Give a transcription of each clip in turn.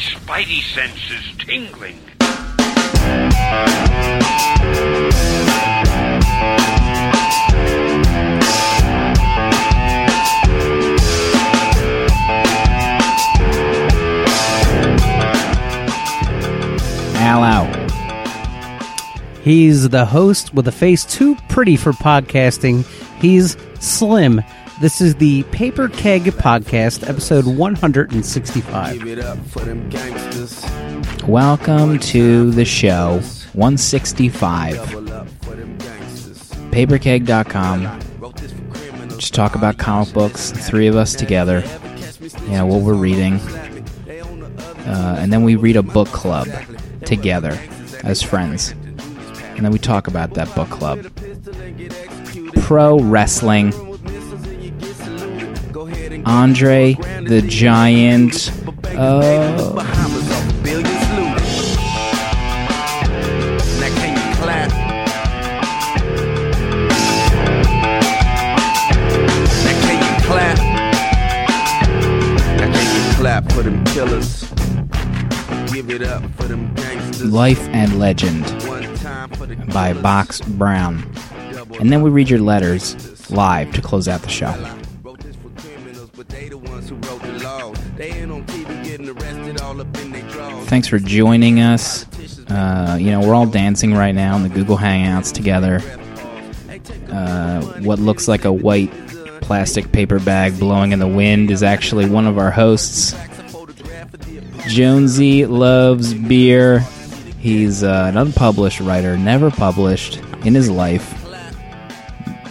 spidey senses tingling. Al. He's the host with a face too pretty for podcasting. He's Slim. This is the Paper Keg Podcast, episode 165. it up for them gangsters. Welcome to the show 165. Double up for. Paperkeg.com. Wrote this for criminals. Just talk about comic books, the three of us together. You know, what we're reading. Uh, and then we read a book club together as friends. And then we talk about that book club. Pro wrestling. Andre the Giant. Uh. Life and Legend by. Box Brown. And then we read your letters live to close out the show. Thanks for joining us. Uh, you know, we're all dancing right now in the Google Hangouts together. Uh, what looks like a white plastic paper bag blowing in the wind is actually one of our hosts. Jonesy loves beer. He's uh, an unpublished writer, never published in his life.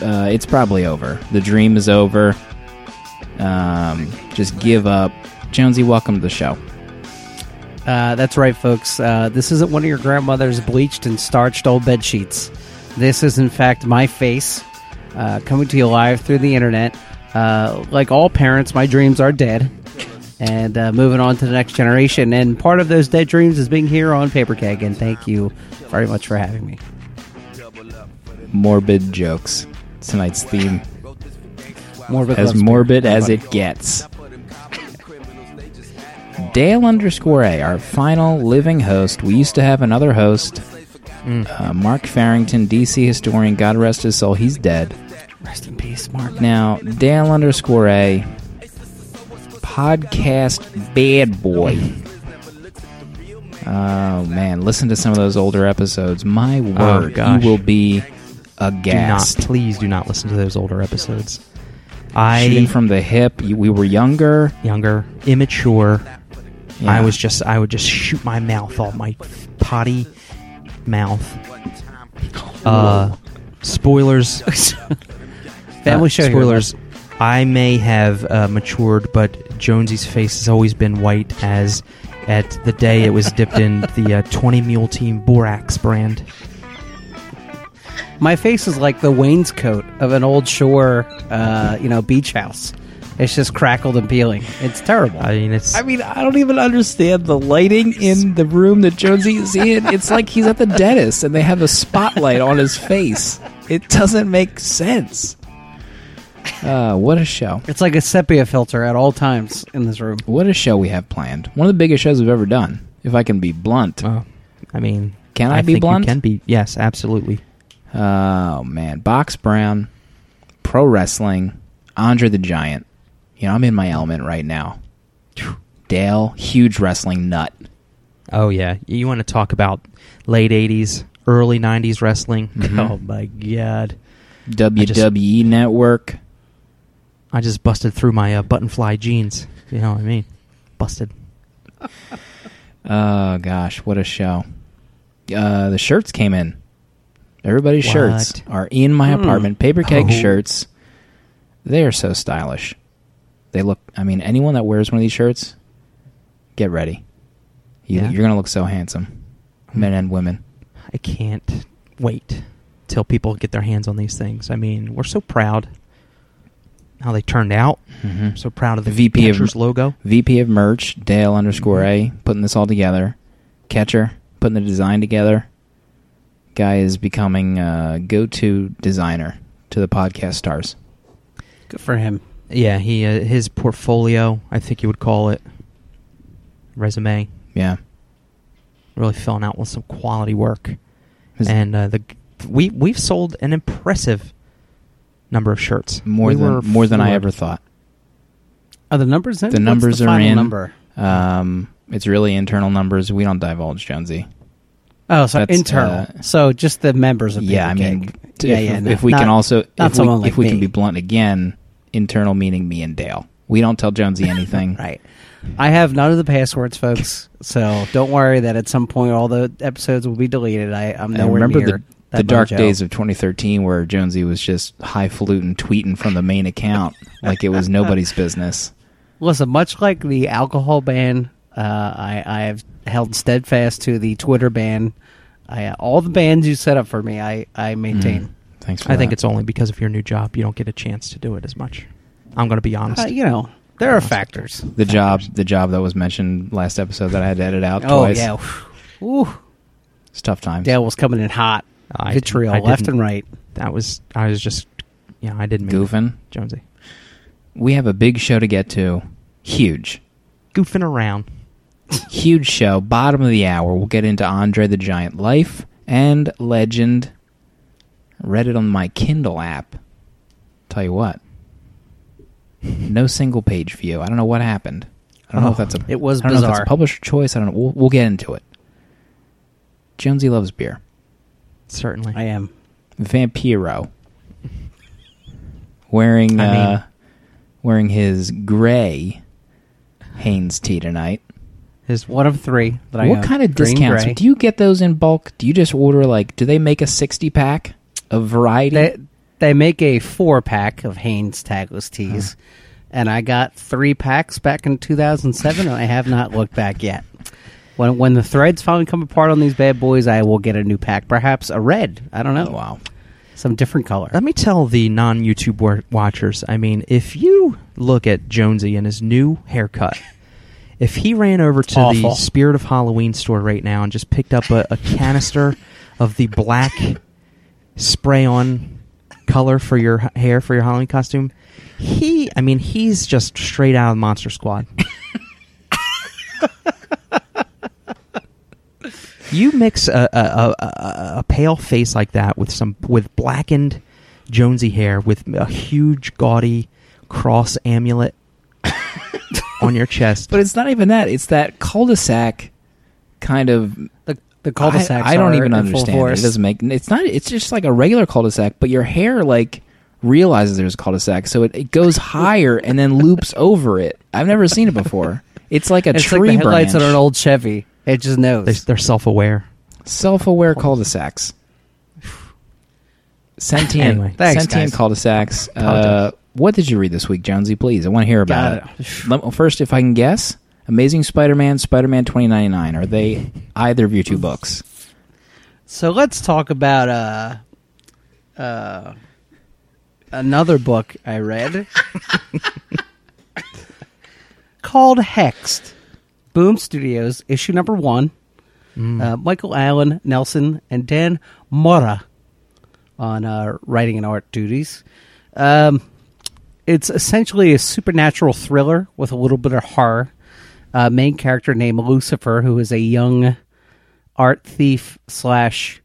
Uh, it's probably over. The dream is over. Um, just give up. Jonesy, welcome to the show. Uh, that's right, folks. Uh, this isn't one of your grandmother's bleached and starched old bed sheets. This is, in fact, my face uh, coming to you live through the internet. Uh, like all parents, my dreams are dead. And uh, moving on to the next generation. And part of those dead dreams is being here on Paper Keg. And thank you very much for having me. morbid jokes. Tonight's theme, Morbid as morbid as it gets. Dale underscore A, our final living host. We used to have another host, uh, Mark Farrington, DC historian. God rest his soul. He's dead. Rest in peace, Mark. Now, Dale underscore A, podcast bad boy. Oh man, listen to some of those older episodes. My word, gosh. you will be Do not, please do not listen to those older episodes. I Shooting from the hip. You, we were younger. younger, immature. Yeah. I was just I would just shoot my mouth off my potty mouth. Uh, spoilers. Family uh, show. here. Spoilers. I may have uh, matured, but Jonesy's face has always been white as at the day it was dipped in the uh, 20 Mule Team Borax brand. My face is like the wainscot of an old shore, uh, you know, beach house. It's just crackled and peeling. It's terrible. I mean, it's I mean, I don't even understand the lighting in the room that Jonesy is in. It's like he's at the dentist and they have a spotlight on his face. It doesn't make sense. Uh, what a show. It's like a sepia filter at all times in this room. What a show we have planned. One of the biggest shows we've ever done, if I can be blunt. I mean, Can I be think blunt? You can be. Yes, absolutely. Oh, man. Box Brown, pro wrestling, Andre the Giant. You know, I'm in my element right now. Dale, huge wrestling nut. Oh yeah, you want to talk about late '80s, early '90s wrestling? Mhm. Oh my god, WWE E Network. I just busted through my uh, button fly jeans. You know what I mean? Busted. Oh gosh, what a show! Uh, the shirts came in. Everybody's What? shirts are in my Hmm. apartment. Paper keg Oh. shirts. They are so stylish. They look. I mean, anyone that wears one of these shirts, get ready. You, Yeah. You're gonna look so handsome, men and women. I can't wait till people get their hands on these things. I mean, we're so proud how they turned out. Mm-hmm. I'm so proud of the VP of- Catchers logo. VP of merch, Dale underscore A, putting this all together. Catcher, putting the design together. Guy is becoming a go-to designer to the podcast stars. Good for him. Yeah, he uh, his portfolio, I think you would call it, resume, Yeah. Really filling out with some quality work. Is- and uh, the we we've sold an impressive number of shirts. more We than were more than I ever thought. Are the numbers in? The What's numbers the are final in. Number. Um, it's really internal numbers. We don't divulge, Jonesy. Oh, so That's, internal. uh, so just the members of the yeah, I mean, Cake. t- yeah, if, yeah. if no, we not- can also if we, like if we can be blunt again, internal meaning me and Dale. We don't tell Jonesy anything. Right. I have none of the passwords, folks. So don't worry that at some point all the episodes will be deleted. I, I'm I nowhere remember near the the dark days of 2013 where Jonesy was just highfalutin tweeting from the main account like it was nobody's business. Listen, much like the alcohol ban, uh, I, I have held steadfast to the Twitter ban. I, all the bans you set up for me, I, I maintain. Mm. Thanks for I think it's only because of your new job you don't get a chance to do it as much. I'm going to be honest. Uh, you know, there are factors. the job the job that was mentioned last episode that I had to edit out twice. Oh twice. yeah, Ooh, It's tough times. Dale was coming in hot, I vitriol didn't- I left and right. that was I was just yeah I didn't mean it, Goofing. Jonesy We have a big show to get to. Huge. goofing around. Huge show. Bottom of the hour. We'll get into Andre the Giant life and legend. Read it on my Kindle app. Tell you what. No single page view. I don't know what happened. I don't know if Oh, that's a it was I don't know if that's bizarre. a publisher choice. I don't know. We'll, we'll get into it. Jonesy loves beer. Certainly. I am. Vampiro. Wearing I mean- uh wearing his gray Hanes tee tonight. His One of three that I what kind of Green discounts? gray. Do you get those in bulk? Do you just order like? Do they make a sixty pack of variety? They they make a four pack of Hanes tagless tees, uh-huh. and I got three packs back in 2007, and I have not looked back yet. When when the threads finally come apart on these bad boys, I will get a new pack, perhaps a red. I don't know. oh, wow. some different color. Let me tell the non YouTube wa- watchers. I mean, if you look at Jonesy and his new haircut, if he ran over to Awful. the Spirit of Halloween store right now and just picked up a, a canister of the black spray on color for your hair for your Halloween costume, he, I mean, he's just straight out of Monster Squad. you mix a, a, a, a, a pale face like that with some with blackened Jonesy hair with a huge gaudy cross amulet on your chest. But it's not even that. It's that cul-de-sac kind of. The the cul-de-sacs. I, I don't even understand. It. it doesn't make. It's not. It's just like a regular cul-de-sac, but your hair like realizes there's a cul-de-sac, so it, it goes higher and then loops over it. I've never seen it before. It's like a It's tree like the headlights branch. on an old Chevy. It just knows. They, they're self-aware. Self-aware cul-de-sacs. Sentient, Anyway, thanks, sentient guys. cul-de-sacs. Uh, what did you read this week, Jonesy? Please, I want to hear about Got it. Let, first, if I can guess, Amazing Spider-Man, Spider-Man 2099. Are they either of your two books? So let's talk about uh, uh, another book I read called Hexed. Boom Studios, issue number one. Uh, Michael Alan Nelson and Dan Mora on uh, writing and art duties. Um, it's essentially a supernatural thriller with a little bit of horror. Uh, main character named Lucifer, who is a young art thief slash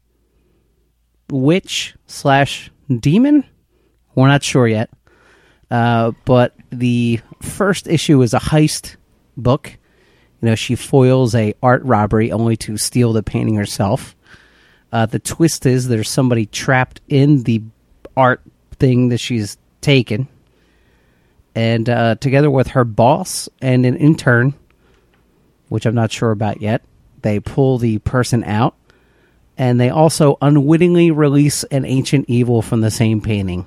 witch slash demon. We're not sure yet. Uh, but the first issue is a heist book. You know, she foils a art robbery only to steal the painting herself. Uh, the twist is there's somebody trapped in the art thing that she's taken. And uh, together with her boss and an intern, which I'm not sure about yet, they pull the person out. And they also unwittingly release an ancient evil from the same painting.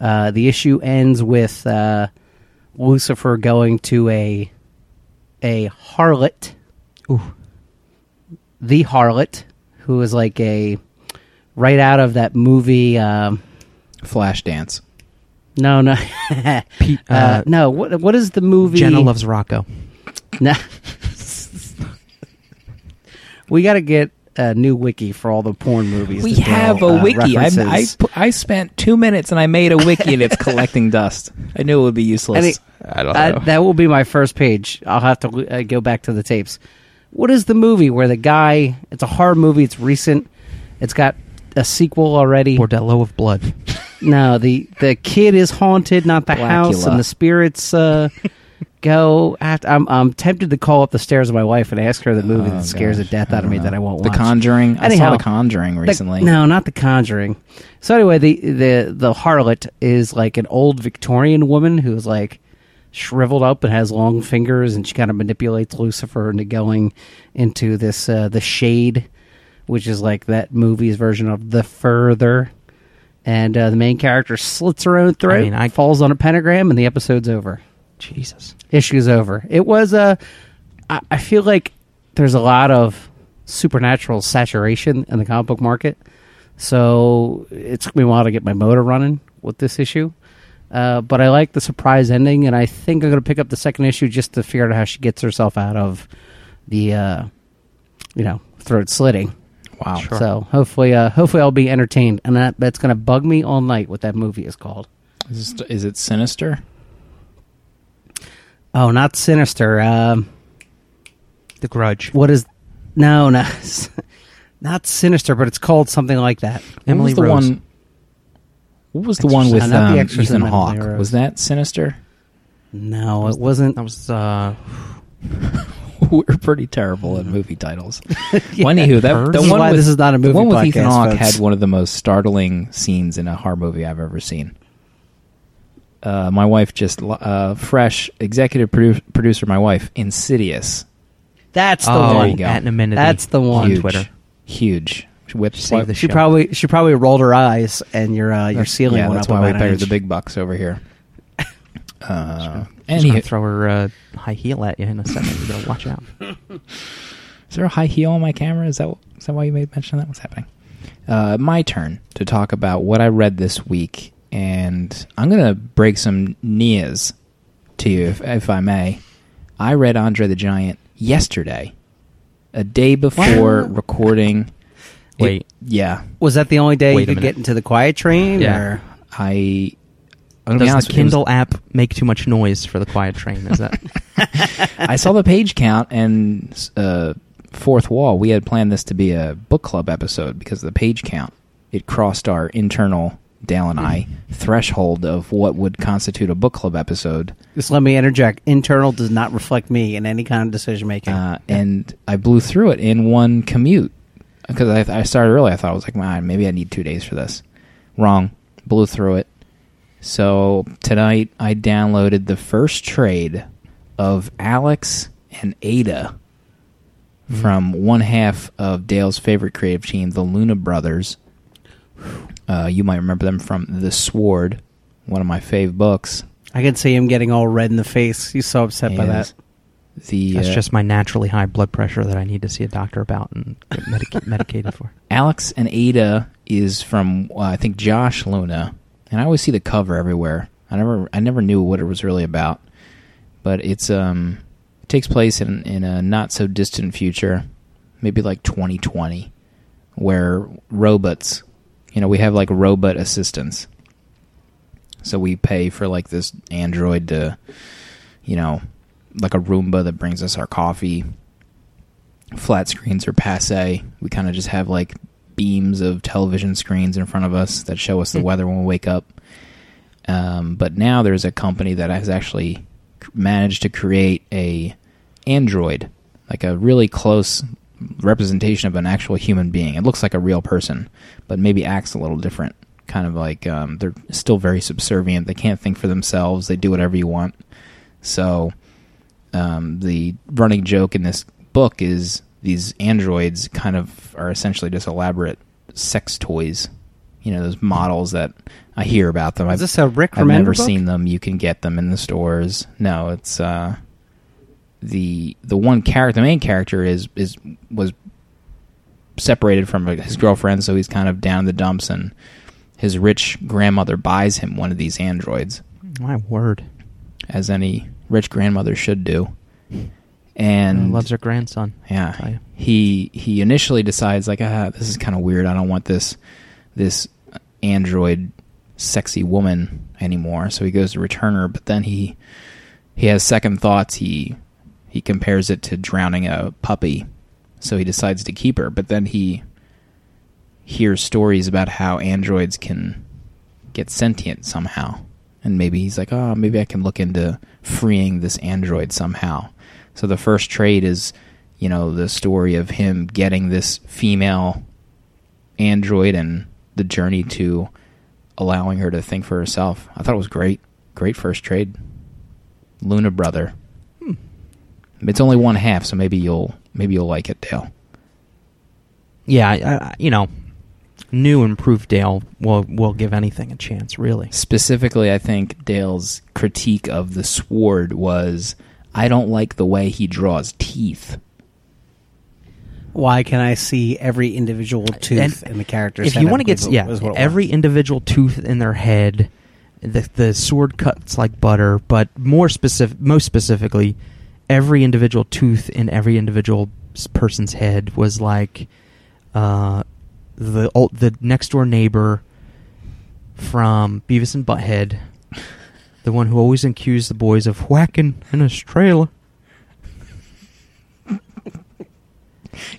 Uh, the issue ends with uh, Lucifer going to a a harlot, Ooh. the harlot, who is like a right out of that movie. Um, Flashdance. no, no, Pete, uh, uh, no. What what is the movie? Jenna loves Rocco. No. we got to get a new wiki for all the porn movies. We that Dale, have a uh, wiki. I, I, I spent two minutes and I made a wiki and it's collecting dust. I knew it would be useless. Any- I don't Uh, that will be my first page. I'll have to uh, go back to the tapes. what is the movie where the guy? It's a horror movie. It's recent. It's got a sequel already. Bordello of blood. No, the the kid is haunted, not the house, and the spirits uh, go. After, I'm I'm tempted to call up the stairs of my wife and ask her the movie Oh, that scares gosh. the death out of me that I won't The watch. The Conjuring. I Anyhow, saw The Conjuring The- recently. no, not the Conjuring. So anyway, the the the harlot is like an old Victorian woman who's like shriveled up and has long fingers, and she kind of manipulates Lucifer into going into this uh, the shade, which is like that movie's version of the further. And uh, the main character slits her own throat, I mean, I- falls on a pentagram, and the episode's over Jesus. issue's over. It was a. I I feel like there's a lot of supernatural saturation in the comic book market, so it took me a while to get my motor running with this issue. Uh, but I like the surprise ending, and I think I'm going to pick up the second issue just to figure out how she gets herself out of the, uh, you know, throat slitting. Wow. So hopefully, uh, hopefully I'll be entertained, and that that's going to bug me all night. What that movie is called? Is, this- is it Sinister? Oh, not Sinister. Um, The Grudge. what is no no not sinister but it's called something like that Emily what was the Rose. one? What was the one with. Uh, The um, Ethan Hawke? Was that Sinister? no it wasn't That was uh We're pretty terrible at movie titles. Well, anywho, that the one why with, this is not a movie The one with Ethan Hawke had one of the most startling scenes in a horror movie I've ever seen. Uh, my wife just uh, fresh executive produ- producer. My wife, Insidious, that's the oh, there one you go. At Anonymity. That's the one. huge, Twitter. huge. Whip Save the she show. probably she probably rolled her eyes and your uh, your ceiling Yeah, went that's up why we about an paid inch. the big bucks over here. Uh, She's gonna anywho, throw her uh, high heel at you in a second. You better watch out. Is there a high heel on my camera? Is that is that why you made mention of that? What's happening? Uh, my turn to talk about what I read this week, and I'm gonna break some knees to you, if, if I may. I read Andre the Giant yesterday, a day before What? recording. It- Wait. yeah, was that the only day Wait you could minute. get into the quiet train Yeah. or I. I'm Does honest the with you, it was- Kindle app make too much noise for the quiet train? Is that I saw the page count and uh, fourth wall. We had planned this to be a book club episode because of the page count. It crossed our internal Dale and I threshold of what would constitute a book club episode, just let me interject internal does not reflect me in any kind of decision making uh, and I blew through it in one commute because I, I started early. I thought I was like, man, maybe I need two days for this. Wrong, blew through it. So tonight I downloaded the first trade of Alex and Ada from one half of Dale's favorite creative team, the Luna Brothers. Uh, you might remember them from The Sword, one of my fave books. i can see him getting all red in the face he's so upset by that The that's uh, just my naturally high blood pressure that I need to see a doctor about and get medica- medicated for? Alex and Ada is from uh, I think Josh Luna, and I always see the cover everywhere. I never I never knew what it was really about, but it's um it takes place in in a not so distant future, maybe like 2020, where robots, you know, we have like robot assistants. So we pay for like this android to, you know, like a Roomba that brings us our coffee flat screens are passe. We kind of just have like beams of television screens in front of us that show us the weather when we wake up. Um, but now there's a company that has actually managed to create a android, like a really close representation of an actual human being. It looks like a real person, but maybe acts a little different. Kind of like um, they're still very subservient. They can't think for themselves. They do whatever you want. So um, the running joke in this book is these androids kind of are essentially just elaborate sex toys. You know, those models that I hear about them. is I've, this a rick I've never book? seen them. You can get them in the stores. No, it's uh, the the one character. The main character is is was separated from his girlfriend, so he's kind of down in the dumps, and his rich grandmother buys him one of these androids My word. as any rich grandmother should do. And loves her grandson. yeah, he he initially decides like, ah, this is kind of weird. I don't want this this android sexy woman anymore. So he goes to return her, but then he he has second thoughts. He he compares it to drowning a puppy, so he decides to keep her. But then he hears stories about how androids can get sentient somehow, and maybe he's like, oh, maybe I can look into freeing this android somehow. So the first trade is, you know, the story of him getting this female android and the journey to allowing her to think for herself. I thought it was great. Great first trade. Luna Brother. It's only one half, so maybe you'll maybe you'll like it, Dale. Yeah, I, I, you know, new improved Dale will will give anything a chance, really. Specifically, I think Dale's critique of the sword was I don't like the way he draws teeth. Why can I see every individual tooth And in the character's If head? you want to get yeah, was what it every was. individual tooth in their head, the the sword cuts like butter, but more specific, most specifically, every individual tooth in every individual person's head was like uh, the ol- the next door neighbor from Beavis and Butthead, the one who always accused the boys of whacking in his trailer.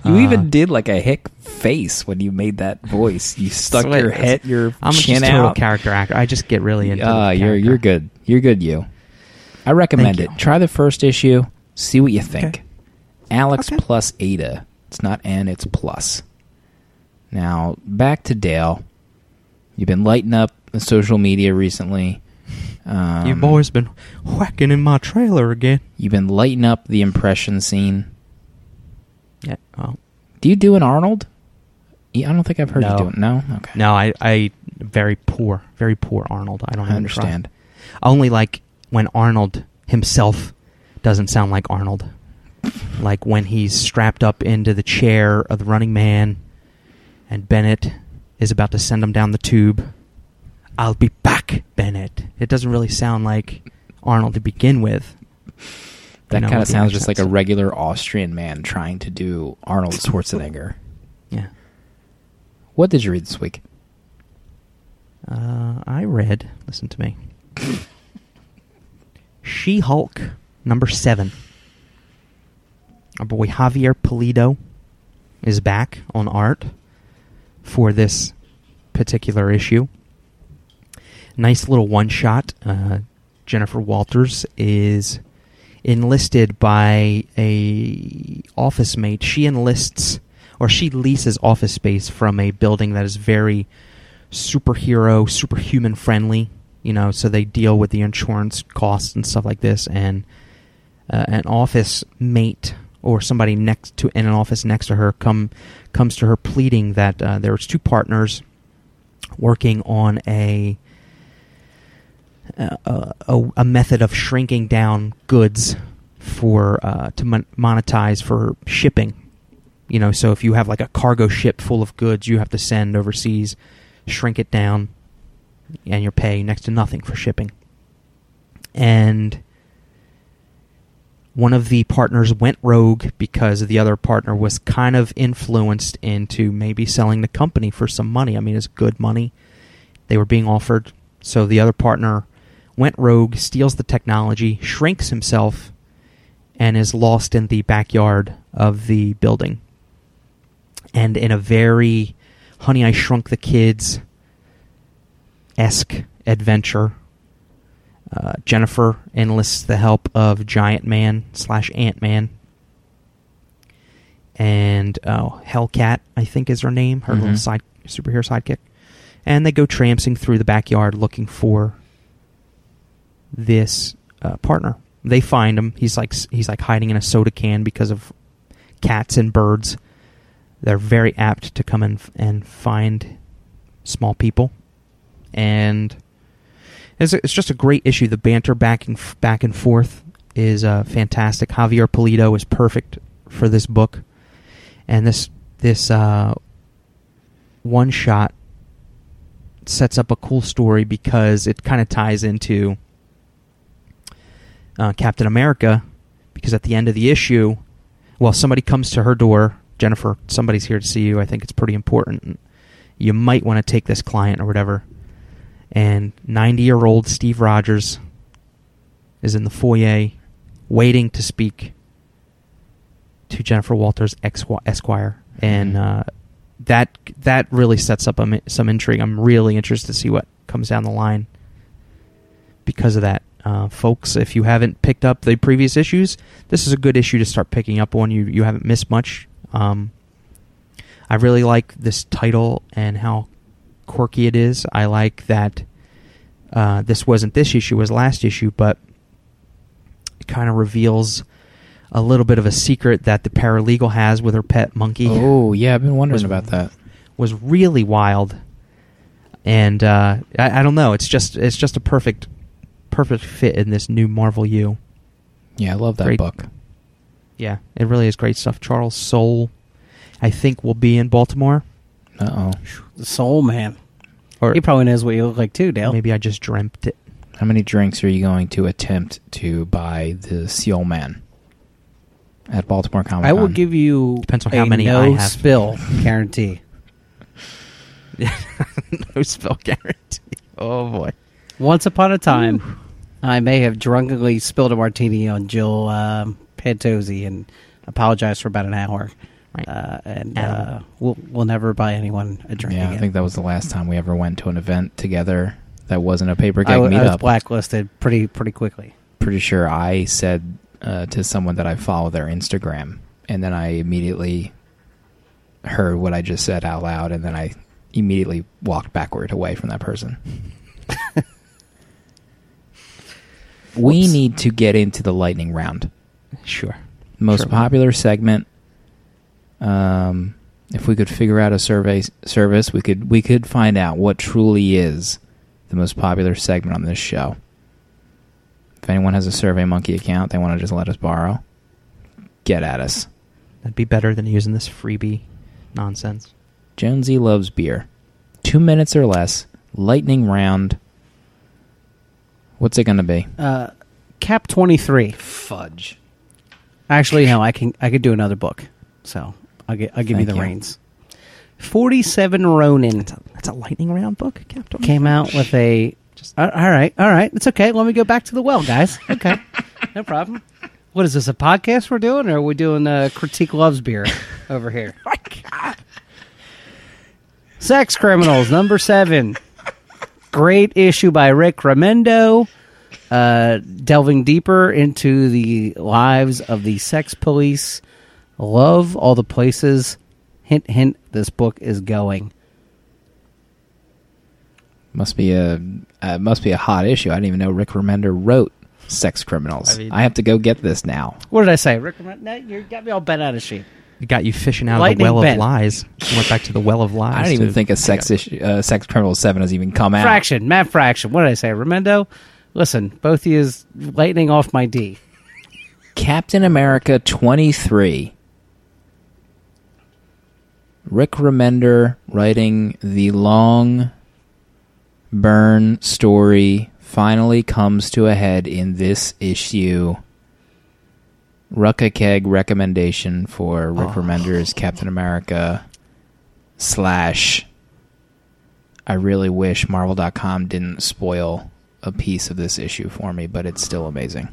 You Uh, even did like a hick face when you made that voice. You stuck So your it- head, your I'm chin just a total character actor. I just get really into. Ah, you're character. you're good. You're good. You. I recommend Thank it. you. Try the first issue. See what you think. Okay. Alex Okay. plus Ada. It's not N. It's plus. Now back to Dale. You've been lighting up the social media recently. Um, you boys been whacking in my trailer again. You've been lighting up the impression scene. Yeah. Oh. Do you do an Arnold? I don't think I've heard No. you do it. No. Okay. No, I, I very poor, very poor Arnold. I don't I understand. try. Only like when Arnold himself doesn't sound like Arnold. Like when he's strapped up into the chair of the running man and Bennett is about to send him down the tube. I'll be back, Bennett. It doesn't really sound like Arnold to begin with. That kind of sounds just like a regular Austrian man trying to do Arnold Schwarzenegger. Yeah. what did you read this week? Uh, I read. Listen to me. She Hulk number seven. Our boy Javier Pulido is back on art for this particular issue. Nice little one shot. Uh, Jennifer Walters is enlisted by a office mate. She enlists or she leases office space from a building that is very superhero, superhuman friendly. You know, so they deal with the insurance costs and stuff like this. And uh, an office mate or somebody next to in an office next to her come comes to her pleading that uh, there's two partners working on a uh, a, a method of shrinking down goods for uh, to mon- monetize for shipping. You know, so if you have like a cargo ship full of goods you have to send overseas, shrink it down, and you're paying next to nothing for shipping. And one of the partners went rogue because the other partner was kind of influenced into maybe selling the company for some money. I mean, it's good money they were being offered. So the other partner went rogue, steals the technology, shrinks himself, and is lost in the backyard of the building. And in a very Honey, I Shrunk the Kids esque adventure, uh, Jennifer enlists the help of Giant Man slash Ant Man. And oh, Hellcat, I think is her name, her little Mhm. side superhero sidekick. And they go tramping through the backyard looking for this uh, partner. They find him. He's like he's like hiding in a soda can because of cats and birds. They're very apt to come in and find small people, and it's, it's just a great issue. The banter back and back and forth is uh, fantastic. Javier Pulido is perfect for this book, and this this uh, one shot sets up a cool story because it kind of ties into uh, Captain America. Because at the end of the issue, well, somebody comes to her door. Jennifer, somebody's here to see you. I think it's pretty important. You might want to take this client or whatever. And 90 year old Steve Rogers is in the foyer waiting to speak to Jennifer Walters Esquire, and Mhm. uh, that that really sets up a some intrigue. I'm really interested to see what comes down the line because of that. Uh, folks, if you haven't picked up the previous issues, this is a good issue to start picking up on. You you haven't missed much. Um, I really like this title and how quirky it is. I like that uh, this wasn't this issue, it was last issue, but it kind of reveals a little bit of a secret that the paralegal has with her pet monkey. Oh yeah, I've been wondering Was- about that. was really wild, and uh, I, I don't know. It's just it's just a perfect perfect fit in this new Marvel U. Yeah, I love that Great. book. Yeah, it really is great stuff. Charles Soule, I think, will be in Baltimore. Uh oh. Soul Man. Or He probably knows what you look like too, Dale. maybe I just dreamt it. How many drinks are you going to attempt to buy the Seal Man at Baltimore Comic Con? I will give you Depends on a how many no I have. spill guarantee. no spell guarantee. Oh boy. Once upon a time, I may have drunkenly spilled a martini on Jill um, Pantozzi and apologized for about an hour. Right. Uh, and uh, we'll we'll never buy anyone a drink Yeah, again. I think that was the last time we ever went to an event together that wasn't a paper I keg w- I was meetup. blacklisted pretty pretty quickly. Pretty sure I said uh, to someone that I follow their Instagram, and then I immediately heard what I just said out loud, and then I immediately walked backward away from that person. we need to get into the lightning round. Sure. most Sure. popular segment. Um, if we could figure out a survey service, we could we could find out what truly is the most popular segment on this show. If anyone has a Survey Monkey account they want to just let us borrow, get at us. That'd be better than using this freebie nonsense. Jonesy loves beer. Two minutes or less. Lightning round. What's it going to be? Uh, Cap twenty three. Fudge. Actually, no, I can I could do another book. So I'll get I'll give you the you. reins. Forty seven Ronin That's a, that's a lightning round book, Captain. came out with a. Just- all right, all right, it's okay. Let me go back to the well, guys. Okay, no problem. What is this? A podcast we're doing, or are we doing uh, critique loves beer over here? My God. Sex criminals number seven. Great issue by Rick Remendo, uh, delving deeper into the lives of the sex police. Love all the places. Hint, hint. This book is going. Must be a uh, must be a hot issue. I didn't even know Rick Remender wrote Sex Criminals. I, I have to go get this now. What did I say? Rick Remendo? No, you got me all bent out of shape. It got you fishing out Lightning of the well bent. of lies. Went back to the well of lies. I don't even to- think a Sex issue, uh, Sex Criminals Seven has even come out. Fraction, Matt Fraction. What did I say? Remendo? Listen, both of you is lightning off my D. Captain America twenty three. Rick Remender writing the long burn story finally comes to a head in this issue. Rucka Keg recommendation for oh. Rick Remender's Captain America slash I really wish Marvel.com didn't spoil a piece of this issue for me, but it's still amazing.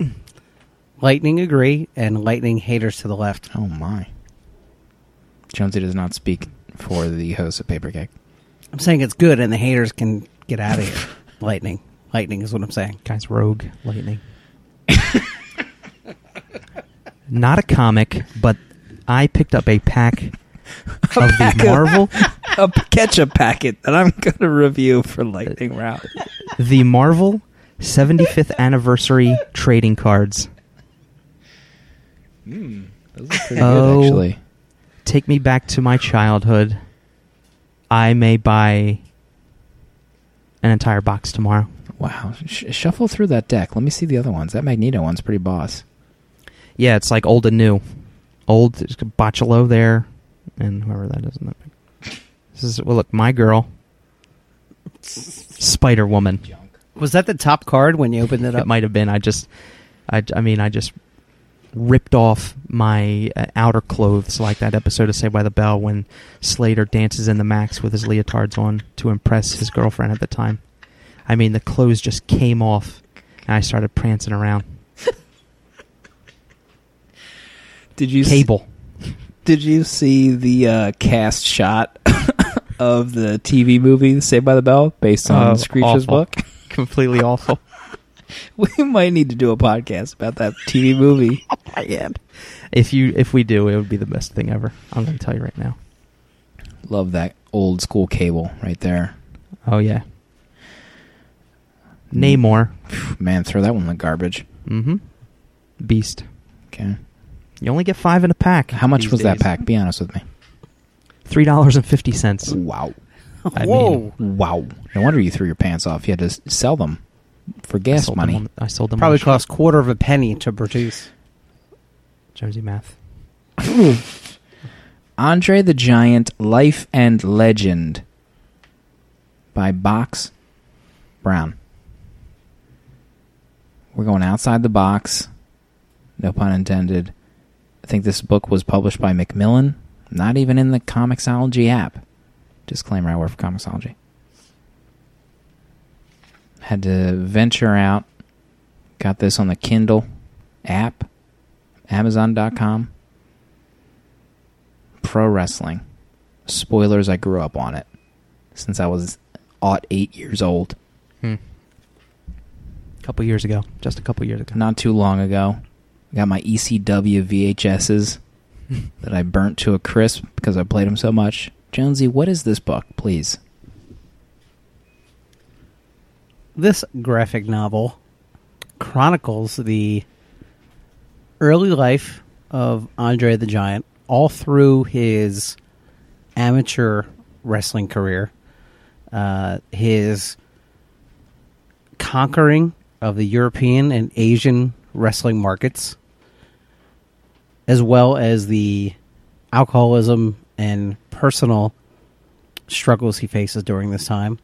Lightning agree, and lightning haters to the left. Oh my. Jonesy does not speak for the host of Paper Keg. I'm saying it's good, and the haters can get out of here. lightning. Lightning is what I'm saying. Guys, Rogue Lightning. Not a comic, but I picked up a pack of the Marvel, A ketchup packet that I'm going to review for Lightning uh, Round. the Marvel 75th anniversary trading cards. Hmm, those are pretty Oh. good, actually. Take me back to my childhood. I may buy an entire box tomorrow. Wow. Sh- shuffle through that deck. Let me see the other ones. That Magneto one's pretty boss. Yeah, it's like old and new. Old there's Bocciolo there, and whoever that is. in that This is well, look, my girl, Spider Woman. Was that the top card when you opened it up? It might have been. I just, I, I mean, I just ripped off my uh, outer clothes like that episode of Saved by the Bell when Slater dances in the Max with his leotards on to impress his girlfriend at the time. I mean, the clothes just came off, and I started prancing around. Did you Cable. Did you see the uh, cast shot of the TV movie Saved by the Bell based on Oh, Screech's awful. book? Completely awful. We might need to do a podcast about that TV movie. Yeah. If you if we do, it would be the best thing ever. I'm going to tell you right now. Love that old school cable right there. Oh yeah. Namor. Man, throw that one in the garbage. Mm-hmm. Beast. Okay. You only get five in a pack. How much these was that pack? Be honest with me. Three dollars and fifty cents. Wow. I Whoa. mean, Wow. No wonder you threw your pants off. You had to sell them for I gas sold money. Them on, I sold them. Probably on the cost quarter of a penny to produce. Jonesy math. Andre the Giant Life and Legend by Box Brown. We're going outside the box. No pun intended. I think this book was published by Macmillan, not even in the Comixology app. Disclaimer I work for Comixology. Had to venture out. Got this on the Kindle app, Amazon.com pro wrestling. Spoilers, I grew up on it since I was aught eight years old. Hmm. A couple years ago, just a couple years ago. Not too long ago. Got my ECW VHSs that I burnt to a crisp because I played them so much. Jonesy, what is this book, please? This graphic novel chronicles the early life of Andre the Giant all through his amateur wrestling career, uh, his conquering of the European and Asian wrestling markets, as well as the alcoholism and personal struggles he faces during this time,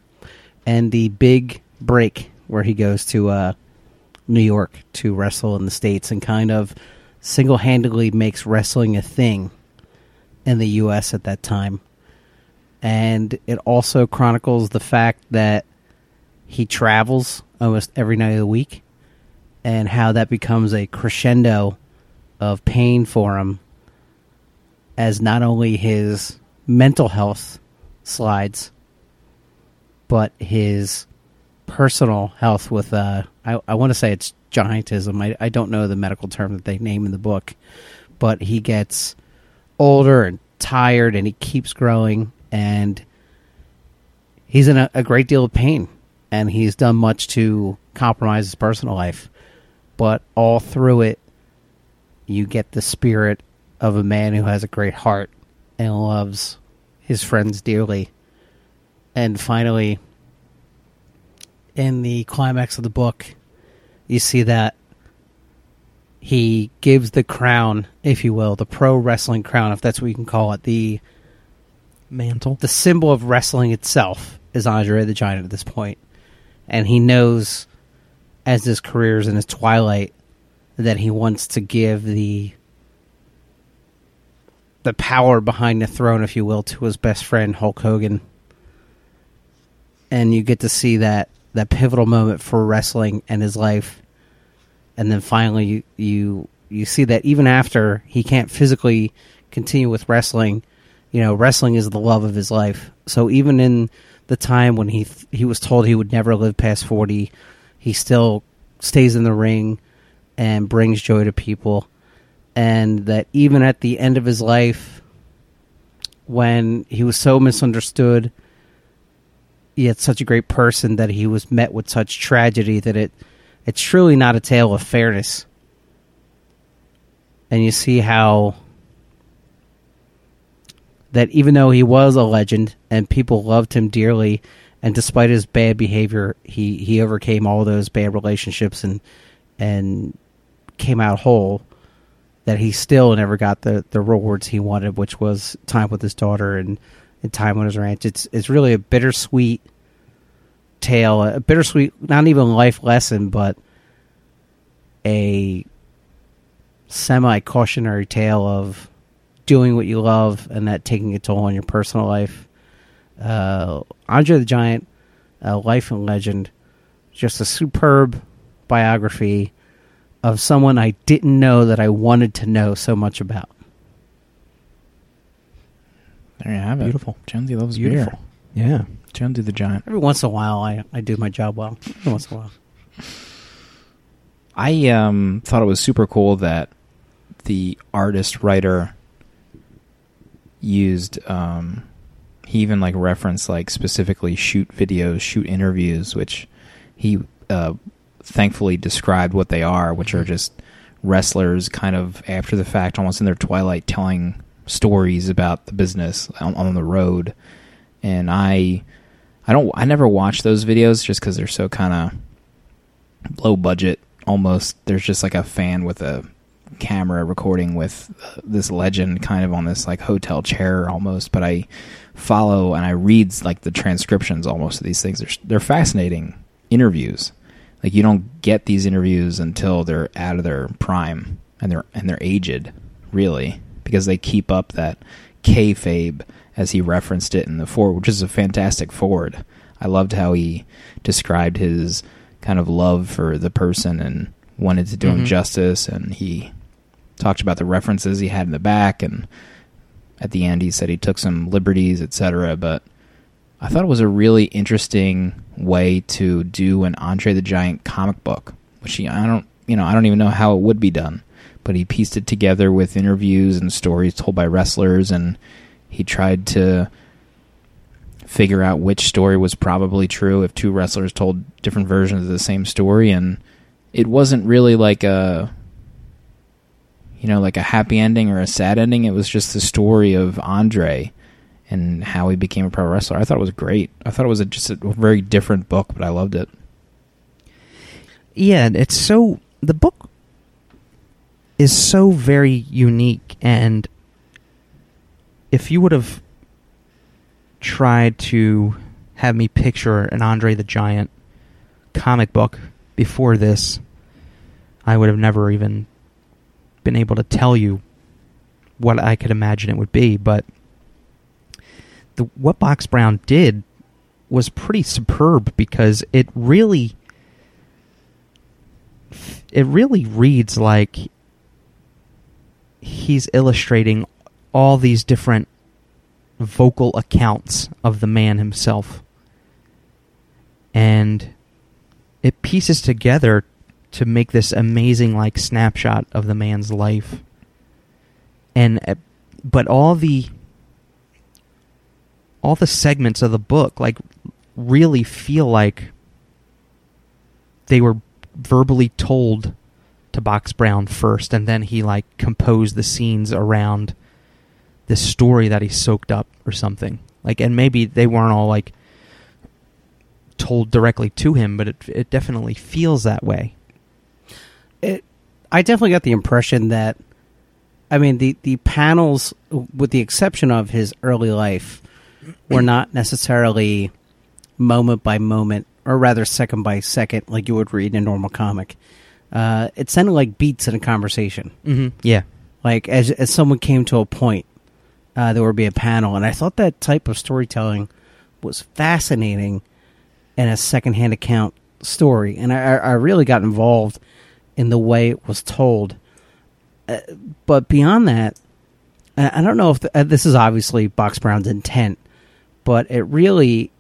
and the big break where he goes to uh, New York to wrestle in the States and kind of single handedly makes wrestling a thing in the U.S. at that time. And it also chronicles the fact that he travels almost every night of the week and how that becomes a crescendo of pain for him as not only his mental health slides, but his personal health with uh I, I want to say it's giantism. I, I don't know the medical term that they name in the book, but he gets older and tired and he keeps growing and he's in a, a great deal of pain and he's done much to compromise his personal life. But all through it you get the spirit of a man who has a great heart and loves his friends dearly. And finally, in the climax of the book, you see that he gives the crown, if you will, the pro wrestling crown, if that's what you can call it, the Mantle. the symbol of wrestling itself is Andre the Giant at this point, and he knows as his career is in its twilight that he wants to give the the power behind the throne, if you will, to his best friend Hulk Hogan. And you get to see that that pivotal moment for wrestling and his life, and then finally you you you see that even after he can't physically continue with wrestling, you know, wrestling is the love of his life. So even in the time when he th- he was told he would never live past 40, he still stays in the ring and brings joy to people. And that even at the end of his life when he was so misunderstood, yet such a great person that he was met with such tragedy that it it's truly not a tale of fairness. And you see how that even though he was a legend and people loved him dearly, and despite his bad behavior, he, he overcame all those bad relationships and and came out whole. That he still never got the, the rewards he wanted, which was time with his daughter and, time on his ranch. It's it's really a bittersweet tale, a bittersweet, not even life lesson, but a semi cautionary tale of doing what you love and that taking a toll on your personal life. Uh, Andre the Giant, uh, Life and Legend, just a superb biography of someone I didn't know that I wanted to know so much about. There you have it. Beautiful. Jonesy loves Beautiful. beer. Yeah. Jonesy the Giant. Every once in a while, I, I do my job well. Every once in a while. I um, thought it was super cool that the artist writer used. Um, he even like referenced like specifically shoot videos, shoot interviews, which he uh, thankfully described what they are, which are just wrestlers kind of after the fact, almost in their twilight, telling stories about the business on, on the road. And I, I don't, I never watch those videos just because they're so kind of low budget almost. There's just like a fan with a camera recording with uh, this legend kind of on this like hotel chair almost. But i follow and i read like the transcriptions almost of these things. They're, they're fascinating interviews. Like you don't get these interviews until they're out of their prime and they're and they're aged really because they keep up that kayfabe as he referenced it in the forward which is a fantastic forward i loved how he described his kind of love for the person and wanted to do him Mhm. justice and he talked about the references he had in the back and at the end he said he took some liberties etc but i thought it was a really interesting way to do an andre the giant comic book which he i don't you know i don't even know how it would be done but he pieced it together with interviews and stories told by wrestlers and he tried to figure out which story was probably true if two wrestlers told different versions of the same story. And it wasn't really like a you know like a happy ending or a sad ending. It was just the story of Andre and how he became a pro wrestler. I thought it was great. I thought it was a, just a very different book but I loved it. Yeah, it's so the book is so very unique and if you would have tried to have me picture an Andre the Giant comic book before this, I would have never even been able to tell you what I could imagine it would be, but the what Box Brown did was pretty superb because it really it really reads like he's illustrating all these different vocal accounts of the man himself. And it pieces together to make this amazing like snapshot of the man's life. And uh, but all the all the segments of the book like really feel like they were verbally told to Box Brown first, and then he like composed the scenes around this story that he soaked up or something. Like, and maybe they weren't all like told directly to him, but it it definitely feels that way. it I definitely got the impression that I mean the the panels with the exception of his early life were not necessarily moment by moment or rather second by second like you would read in a normal comic. Uh, it sounded like beats in a conversation. Mm-hmm. Yeah. Like as as someone came to a point, uh, there would be a panel, and I thought that type of storytelling was fascinating in a secondhand account story, and I, I really got involved in the way it was told. Uh, but beyond that, I I don't know if the, uh, this is obviously Box Brown's intent, but it really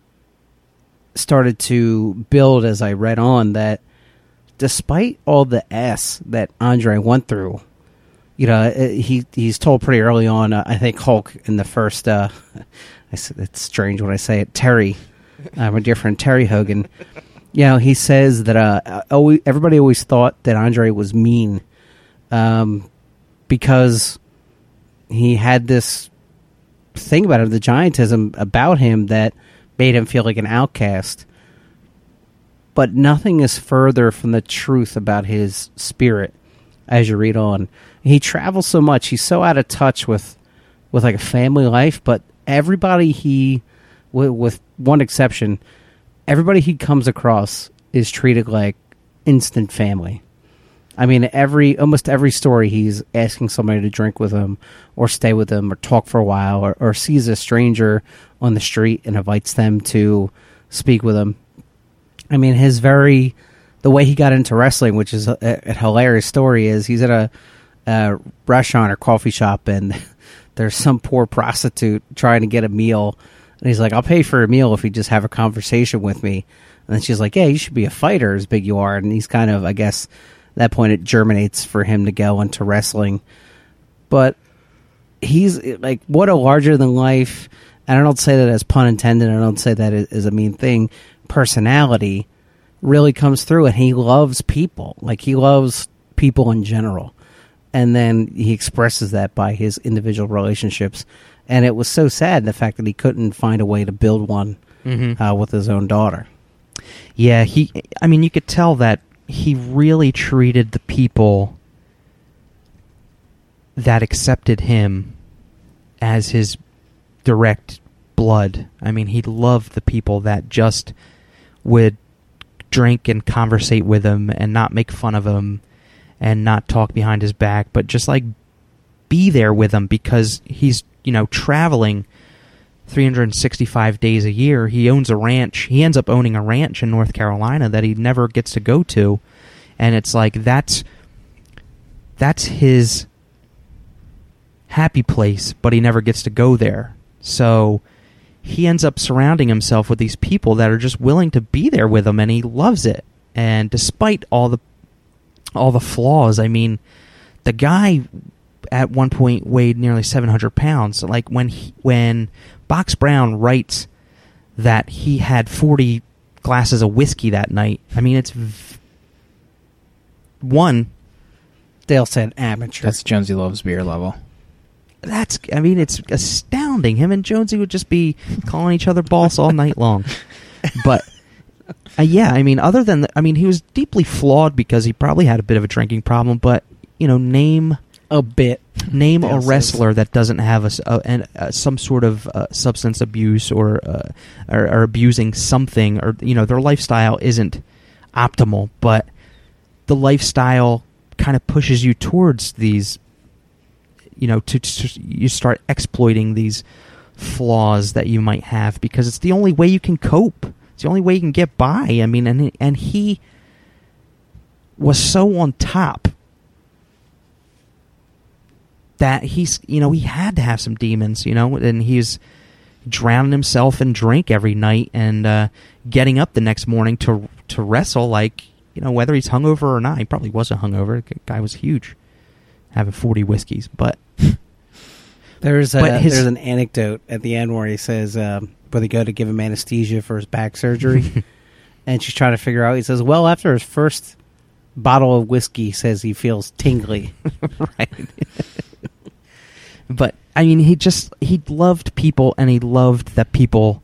started to build as I read on that despite all the S that Andre went through, you know, uh, he he's told pretty early on. Uh, I think Hulk in the first. Uh, said it's strange when I say it. Terry, my dear friend Terry Hogan. You know, he says that uh, always, everybody always thought that Andre was mean, um, because he had this thing about him, the giantism about him that made him feel like an outcast. But nothing is further from the truth about his spirit as you read on. He travels so much; he's so out of touch with with like a family life. But everybody he, with, with one exception, everybody he comes across is treated like instant family. I mean, every almost every story, he's asking somebody to drink with him, or stay with him, or talk for a while, or, or sees a stranger on the street and invites them to speak with him. I mean, his very the way he got into wrestling, which is a, a hilarious story, is he's at a, a restaurant or coffee shop and there's some poor prostitute trying to get a meal, and he's like, "I'll pay for a meal if you just have a conversation with me." And she's like, "Yeah, you should be a fighter, as big you are." And he's kind of, I guess, at that point it germinates for him to go into wrestling, but he's like what a larger than life and i don't say that as pun intended i don't say that as a mean thing personality really comes through and he loves people like he loves people in general and then he expresses that by his individual relationships and it was so sad the fact that he couldn't find a way to build one Mhm. uh, with his own daughter Yeah, he. I mean, you could tell that he really treated the people that accepted him as his direct blood. I mean, he loved the people that just would drink and conversate with him and not make fun of him and not talk behind his back, but just like be there with him because he's, you know, traveling 365 days a year. He owns a ranch. He ends up owning a ranch in North Carolina that he never gets to go to. And it's like that's that's his happy place, but he never gets to go there. So he ends up surrounding himself with these people that are just willing to be there with him and he loves it. And despite all the all the flaws, I mean, the guy at one point weighed nearly 700 pounds. Like when he, when Box Brown writes that he had 40 glasses of whiskey that night. I mean, it's v- one. dale said amateur That's Jonesy Loves Beer level. That's I mean, it's astounding. Him and Jonesy would just be calling each other boss all night long. But uh, yeah, I mean, other than the, I mean, he was deeply flawed because he probably had a bit of a drinking problem. But you know, name a bit name a wrestler that doesn't have a, s- a- an- uh, some sort of uh, substance abuse or, uh, or or abusing something or you know their lifestyle isn't optimal but the lifestyle kind of pushes you towards these you know to, to you start exploiting these flaws that you might have because it's the only way you can cope. It's the only way you can get by. I mean and and he was so on top that he's you know he had to have some demons you know and he's drowning himself in drink every night and uh, getting up the next morning to to wrestle like you know whether he's hungover or not. He probably wasn't hungover. The guy was huge having 40 whiskeys but There's a, his- there's an anecdote at the end where he says um, where they go to give him anesthesia for his back surgery, and she's trying to figure out. He says, "Well, after his first bottle of whiskey, he says he feels tingly." right but i mean he just he loved people and he loved that people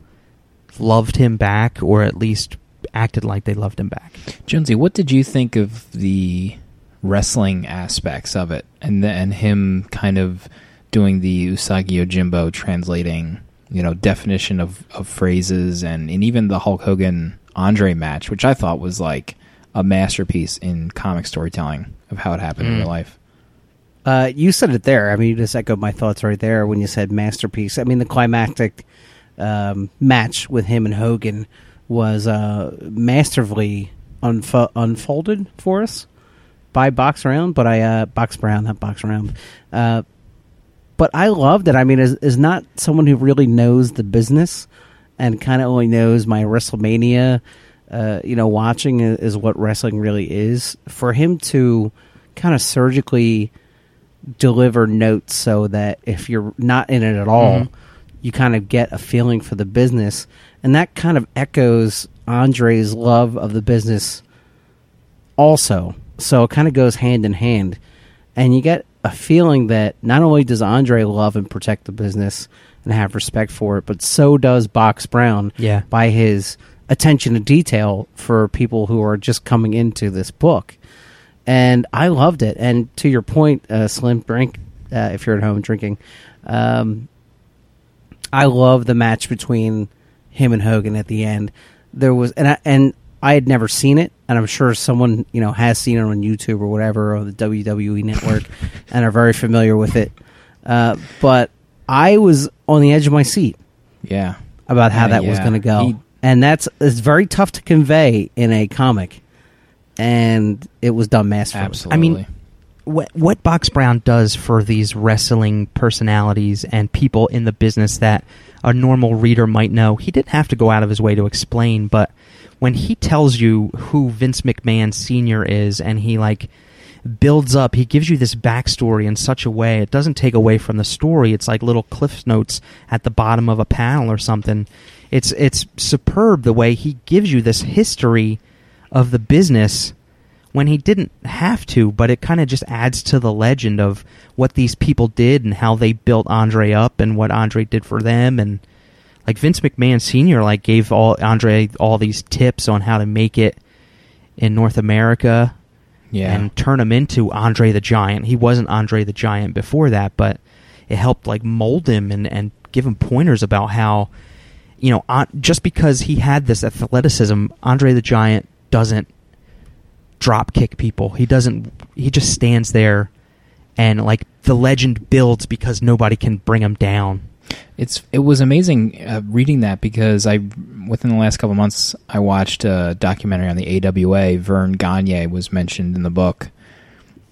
loved him back or at least acted like they loved him back Jonesy, what did you think of the wrestling aspects of it, and the, and him kind of doing the Usagi Yojimbo translating, you know, definition of, of phrases, and, and even the Hulk Hogan Andre match, which I thought was like a masterpiece in comic storytelling of how it happened in Mm. real life. Uh, you said it there. I mean, you just echoed my thoughts right there when you said masterpiece. I mean, the climactic um, match with him and Hogan was uh, masterfully unfo- unfolded for us by Box Around, but I uh, Box Brown, not Box Around. Uh, but I loved it. I mean, as, as not someone who really knows the business and kind of only knows my WrestleMania, uh, you know, watching is, is what wrestling really is. For him to kind of surgically deliver notes so that if you're not in it at all, Mhm. you kind of get a feeling for the business. And that kind of echoes Andre's love of the business also. So it kind of goes hand in hand. And you get a feeling that not only does Andre love and protect the business and have respect for it, but so does Box Brown Yeah. by his attention to detail for people who are just coming into this book. And I loved it. And to your point, uh, Slim, drink uh, if you're at home drinking. Um, I love the match between him and Hogan at the end. There was and I, and I had never seen it, and I'm sure someone you know has seen it on YouTube or whatever or the WWE network, and are very familiar with it. Uh, but I was on the edge of my seat Yeah. about how Yeah, that was going to go, He- and that's it's very tough to convey in a comic. and it was done masterfully. Absolutely. I mean, what what Box Brown does for these wrestling personalities and people in the business that a normal reader might know, he didn't have to go out of his way to explain. But when he tells you who Vince McMahon Senior is, and he like builds up, he gives you this backstory in such a way it doesn't take away from the story. It's like little cliff notes at the bottom of a panel or something. It's it's superb the way he gives you this history of the business when he didn't have to, but it kind of just adds to the legend of what these people did and how they built Andre up and what Andre did for them and like Vince McMahon Sr. like gave all Andre all these tips on how to make it in North America yeah. and turn him into Andre the Giant. He wasn't Andre the Giant before that, but it helped like mold him and and give him pointers about how you know just because he had this athleticism, Andre the Giant doesn't drop kick people. He doesn't. He just stands there, and like the legend builds because nobody can bring him down. It's it was amazing uh, reading that because I within the last couple of months I watched a documentary on the AWA. Verne Gagne was mentioned in the book,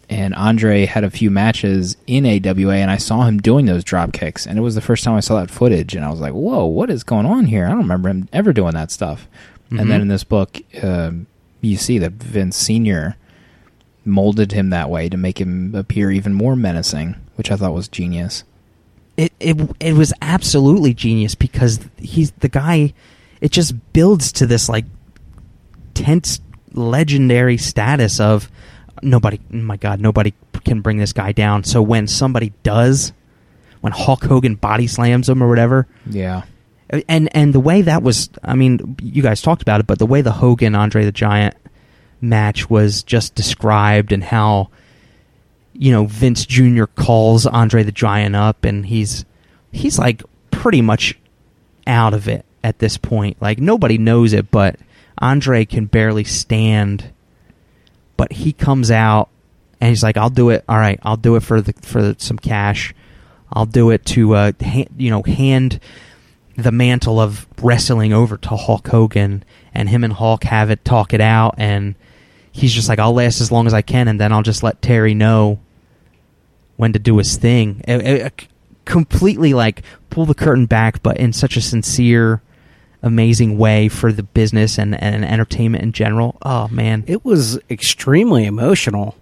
and Andre had a few matches in AWA, and I saw him doing those drop kicks, and it was the first time I saw that footage, and I was like, "Whoa, what is going on here?" I don't remember him ever doing that stuff. Mhm. And then in this book, um you see that Vince Senior molded him that way to make him appear even more menacing, which I thought was genius. It it it was absolutely genius because he's the guy. It just builds to this like tense, legendary status of nobody. oh My God, nobody can bring this guy down. So when somebody does, when Hulk Hogan body slams him or whatever, Yeah. and and the way that was, I mean, you guys talked about it, but the way the Hogan Andre the Giant match was just described and how you know Vince Jr. calls Andre the Giant up and he's he's like pretty much out of it at this point. Like nobody knows it, but Andre can barely stand. But he comes out and he's like, "I'll do it. All right, I'll do it for the for some cash. I'll do it to uh, you know hand the mantle of wrestling over to Hulk Hogan, and him and Hulk have it talk it out, and he's just like, "I'll last as long as I can, and then I'll just let Terry know when to do his thing." It- it- it completely like pull the curtain back, but in such a sincere, amazing way for the business and, and entertainment in general. Oh man, It was extremely emotional.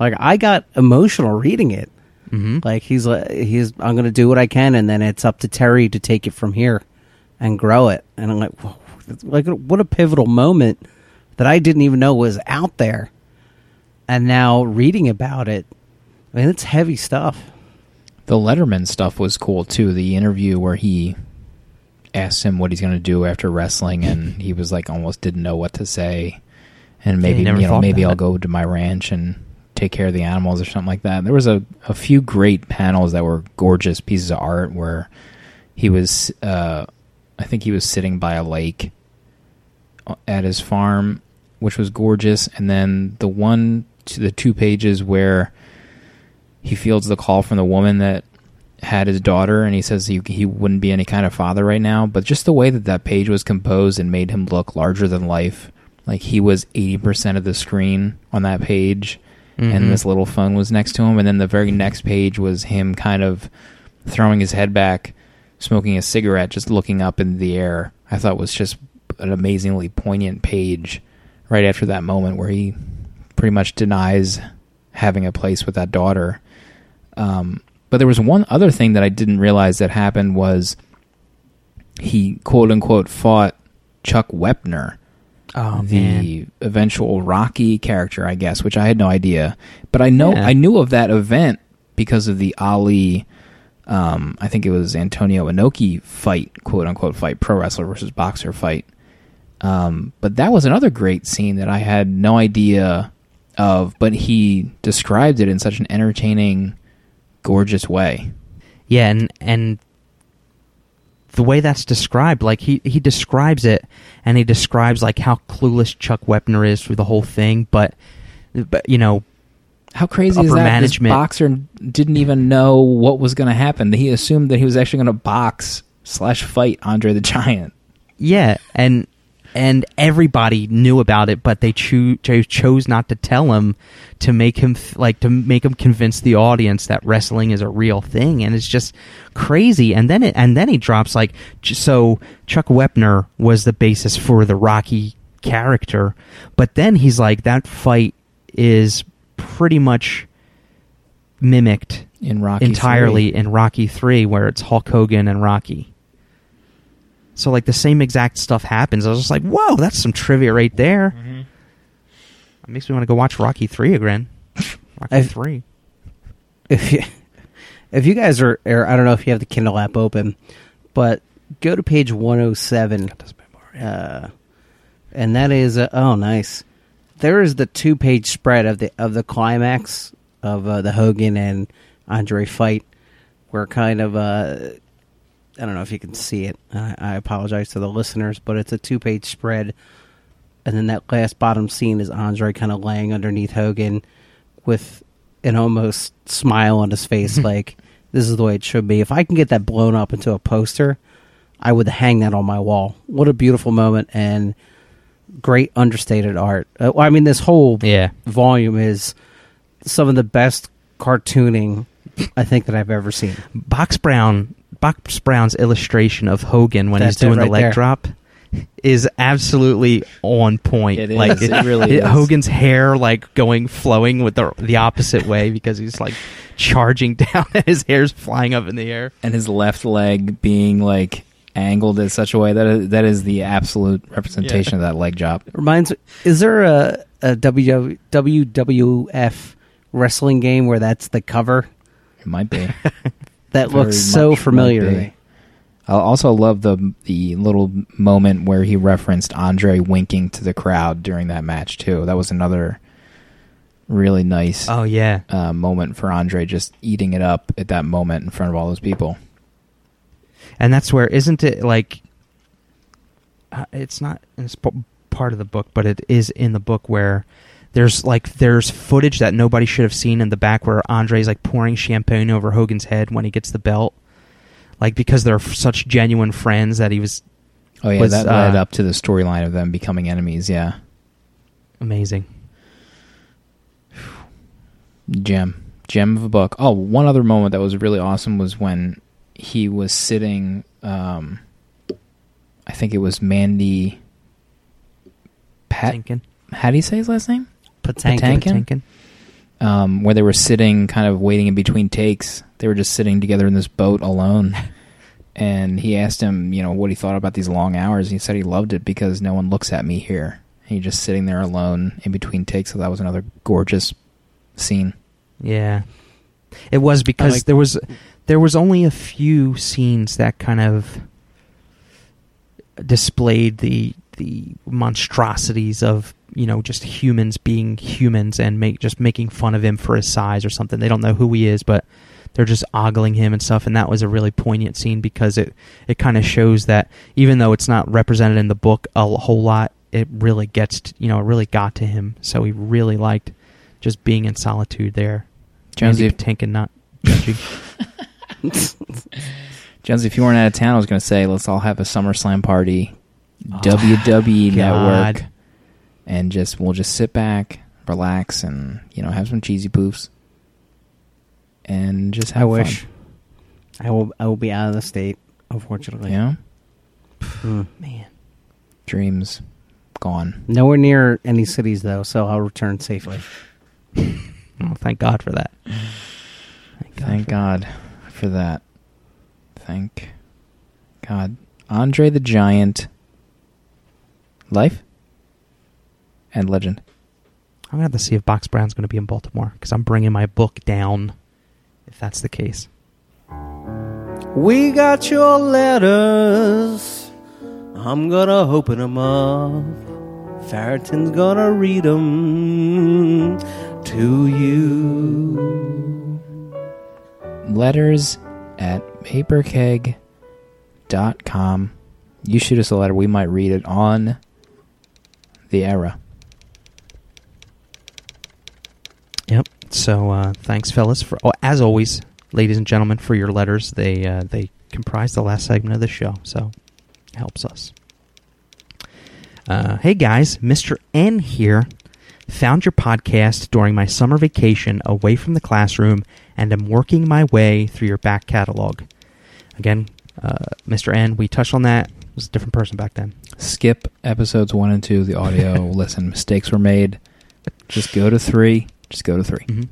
Like I got emotional reading it. hmm Like he's like he's I'm going to do what I can, and then it's up to Terry to take it from here and grow it. And I'm like, whoa, like what a pivotal moment that I didn't even know was out there. And now reading about it, I mean, it's heavy stuff. The Letterman stuff was cool too. The interview where he asked him what he's going to do after wrestling, and he was like almost didn't know what to say, and maybe he never you know maybe I'll it. go to my ranch and take care of the animals or something like that. There was a a few great panels that were gorgeous pieces of art where he was, uh, I think he was sitting by a lake uh, at his farm, which was gorgeous, and then the one to the two pages where he fields the call from the woman that had his daughter and he says he, he wouldn't be any kind of father right now. But just the way that that page was composed and made him look larger than life like he was 80% of the screen on that page Mhm. and this little phone was next to him. And then the very next page was him kind of throwing his head back smoking a cigarette just looking up in the air. I thought was just an amazingly poignant page right after that moment where he pretty much denies having a place with that daughter um, but there was one other thing that I didn't realize that happened was he quote unquote fought Chuck Wepner, oh the man, eventual Rocky character, I guess, which I had no idea. But I know Yeah. I knew of that event because of the Ali. Um, I think it was Antonio Inoki fight, quote unquote fight, pro wrestler versus boxer fight. Um, but that was another great scene that I had no idea of, but he described it in such an entertaining, gorgeous way. yeah, and and the way that's described, like he he describes it, and he describes like how clueless Chuck Wepner is through the whole thing, but but you know How crazy is that? management- This boxer didn't even know what was going to happen. He assumed that he was actually going to box slash fight Andre the Giant. Yeah, and and everybody knew about it, but they cho- cho- chose not to tell him to make him th- like to make him convince the audience that wrestling is a real thing, and it's just crazy. And then it and then he drops like so. Chuck Wepner was the basis for the Rocky character, but then he's like that fight is pretty much mimicked in Rocky entirely 3. in Rocky 3 where it's Hulk Hogan and Rocky. So like the same exact stuff happens. I was just like, "Whoa, that's some trivia right there." Mm-hmm. It makes me want to go watch Rocky 3 again. Rocky I've- 3. if you if you guys are, or I don't know if you have the Kindle app open, but go to page 107. Uh, and that is uh, oh nice. There is the two page spread of the of the climax of uh, the Hogan and Andre fight, where kind of uh, I don't know if you can see it. I, I apologize to the listeners, but it's a two page spread, and then that last bottom scene is Andre kind of laying underneath Hogan with an almost smile on his face, like this is the way it should be. If I can get that blown up into a poster, I would hang that on my wall. What a beautiful moment and great understated art. Uh, I mean, this whole Yeah. volume is some of the best cartooning I think that I've ever seen. Box Brown Box Brown's illustration of Hogan when That's he's doing it the leg there. drop is absolutely on point. It is. Like It really is. Hogan's hair like going flowing with the the opposite way because he's like charging down and his hair's flying up in the air. and his left leg being like angled in such a way that is, that is the absolute representation of that leg drop. Reminds is there a, a WW, WWF wrestling game where that's the cover? It might be. That Very looks so familiar might to me. I also love the the little moment where he referenced Andre winking to the crowd during that match too. That was another really nice Oh yeah. uh, moment for Andre, just eating it up at that moment in front of all those people. and that's where isn't it like uh, it's not it's p- part of the book but it is in the book where there's like there's footage that nobody should have seen in the back where andre's like pouring champagne over hogan's head when he gets the belt like because they're such genuine friends that he was Oh yeah, Was, that led uh, up to the storyline of them becoming enemies. Yeah, amazing gem, gem of a book. Oh, one other moment that was really awesome was when he was sitting. Um, I think it was Mandy. Pat. Tinkin. How do you say his last name? Patankin. Patankin? Um, where they were sitting, kind of waiting in between takes. They were just sitting together in this boat alone. and he asked him, you know, what he thought about these long hours. He said he loved it because no one looks at me here. And he's just sitting there alone in between takes. So that was another gorgeous scene. Yeah, it was because like- there was there was only a few scenes that kind of displayed the the monstrosities of you know just humans being humans and make just making fun of him for his size or something. They don't know who he is, but they're just ogling him and stuff. And that was a really poignant scene because it it kind of shows that even though it's not represented in the book a whole lot, it really gets t- you know it really got to him. So he really liked just being in solitude there. Jonesy, Andy Patinkin not judging. Jonesy, if you weren't out of town, I was going to say let's all have a SummerSlam party, oh, WWE Network, God. And just we'll just sit back, relax, and you know have some cheesy poofs, and just have I fun. wish. I will. I will be out of the state, unfortunately. You know, Mm. Man. dreams gone. Nowhere near any cities though, so I'll return safely. Oh, thank God for that. Thank God. Thank God for that. Thank God. Andre the Giant. Life and legend. I'm gonna have to see if Box Brown's gonna be in Baltimore because I'm bringing my book down. If that's the case, We got your letters. I'm gonna open them up. Farrington's gonna read them to you. Letters at paperkeg.com. You shoot us a letter, we might read it on the era. So uh, thanks, fellas, for oh, as always, ladies and gentlemen, for your letters. They uh, they comprise the last segment of the show, so it helps us. Uh, hey guys, Mr. N here. Found your podcast during my summer vacation away from the classroom and am working my way through your back catalog. Again, uh, Mr. N, we touched on that. It was a different person back then. Skip episodes one and two, the audio. Listen, mistakes were made. Just go to three. Just go to 3 Mhm.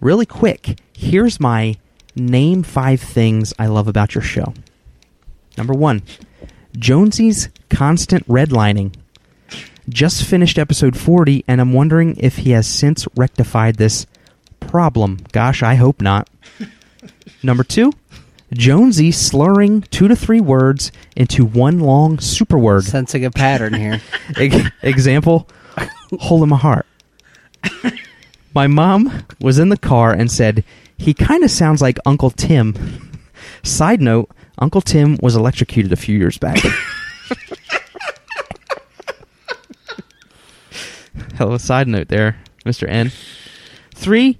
Really quick, here's my name five things I love about your show. Number one, Jonesy's constant redlining. Just finished episode 40, and I'm wondering if he has since rectified this problem. Gosh, I hope not. Number two, Jonesy slurring two to three words into one long super word. Sensing a pattern here. Ex- example, hole in my heart. My mom was in the car and said, he kind of sounds like Uncle Tim. Side note, Uncle Tim was electrocuted a few years back. Hell of a side note there, Mr. N. Three,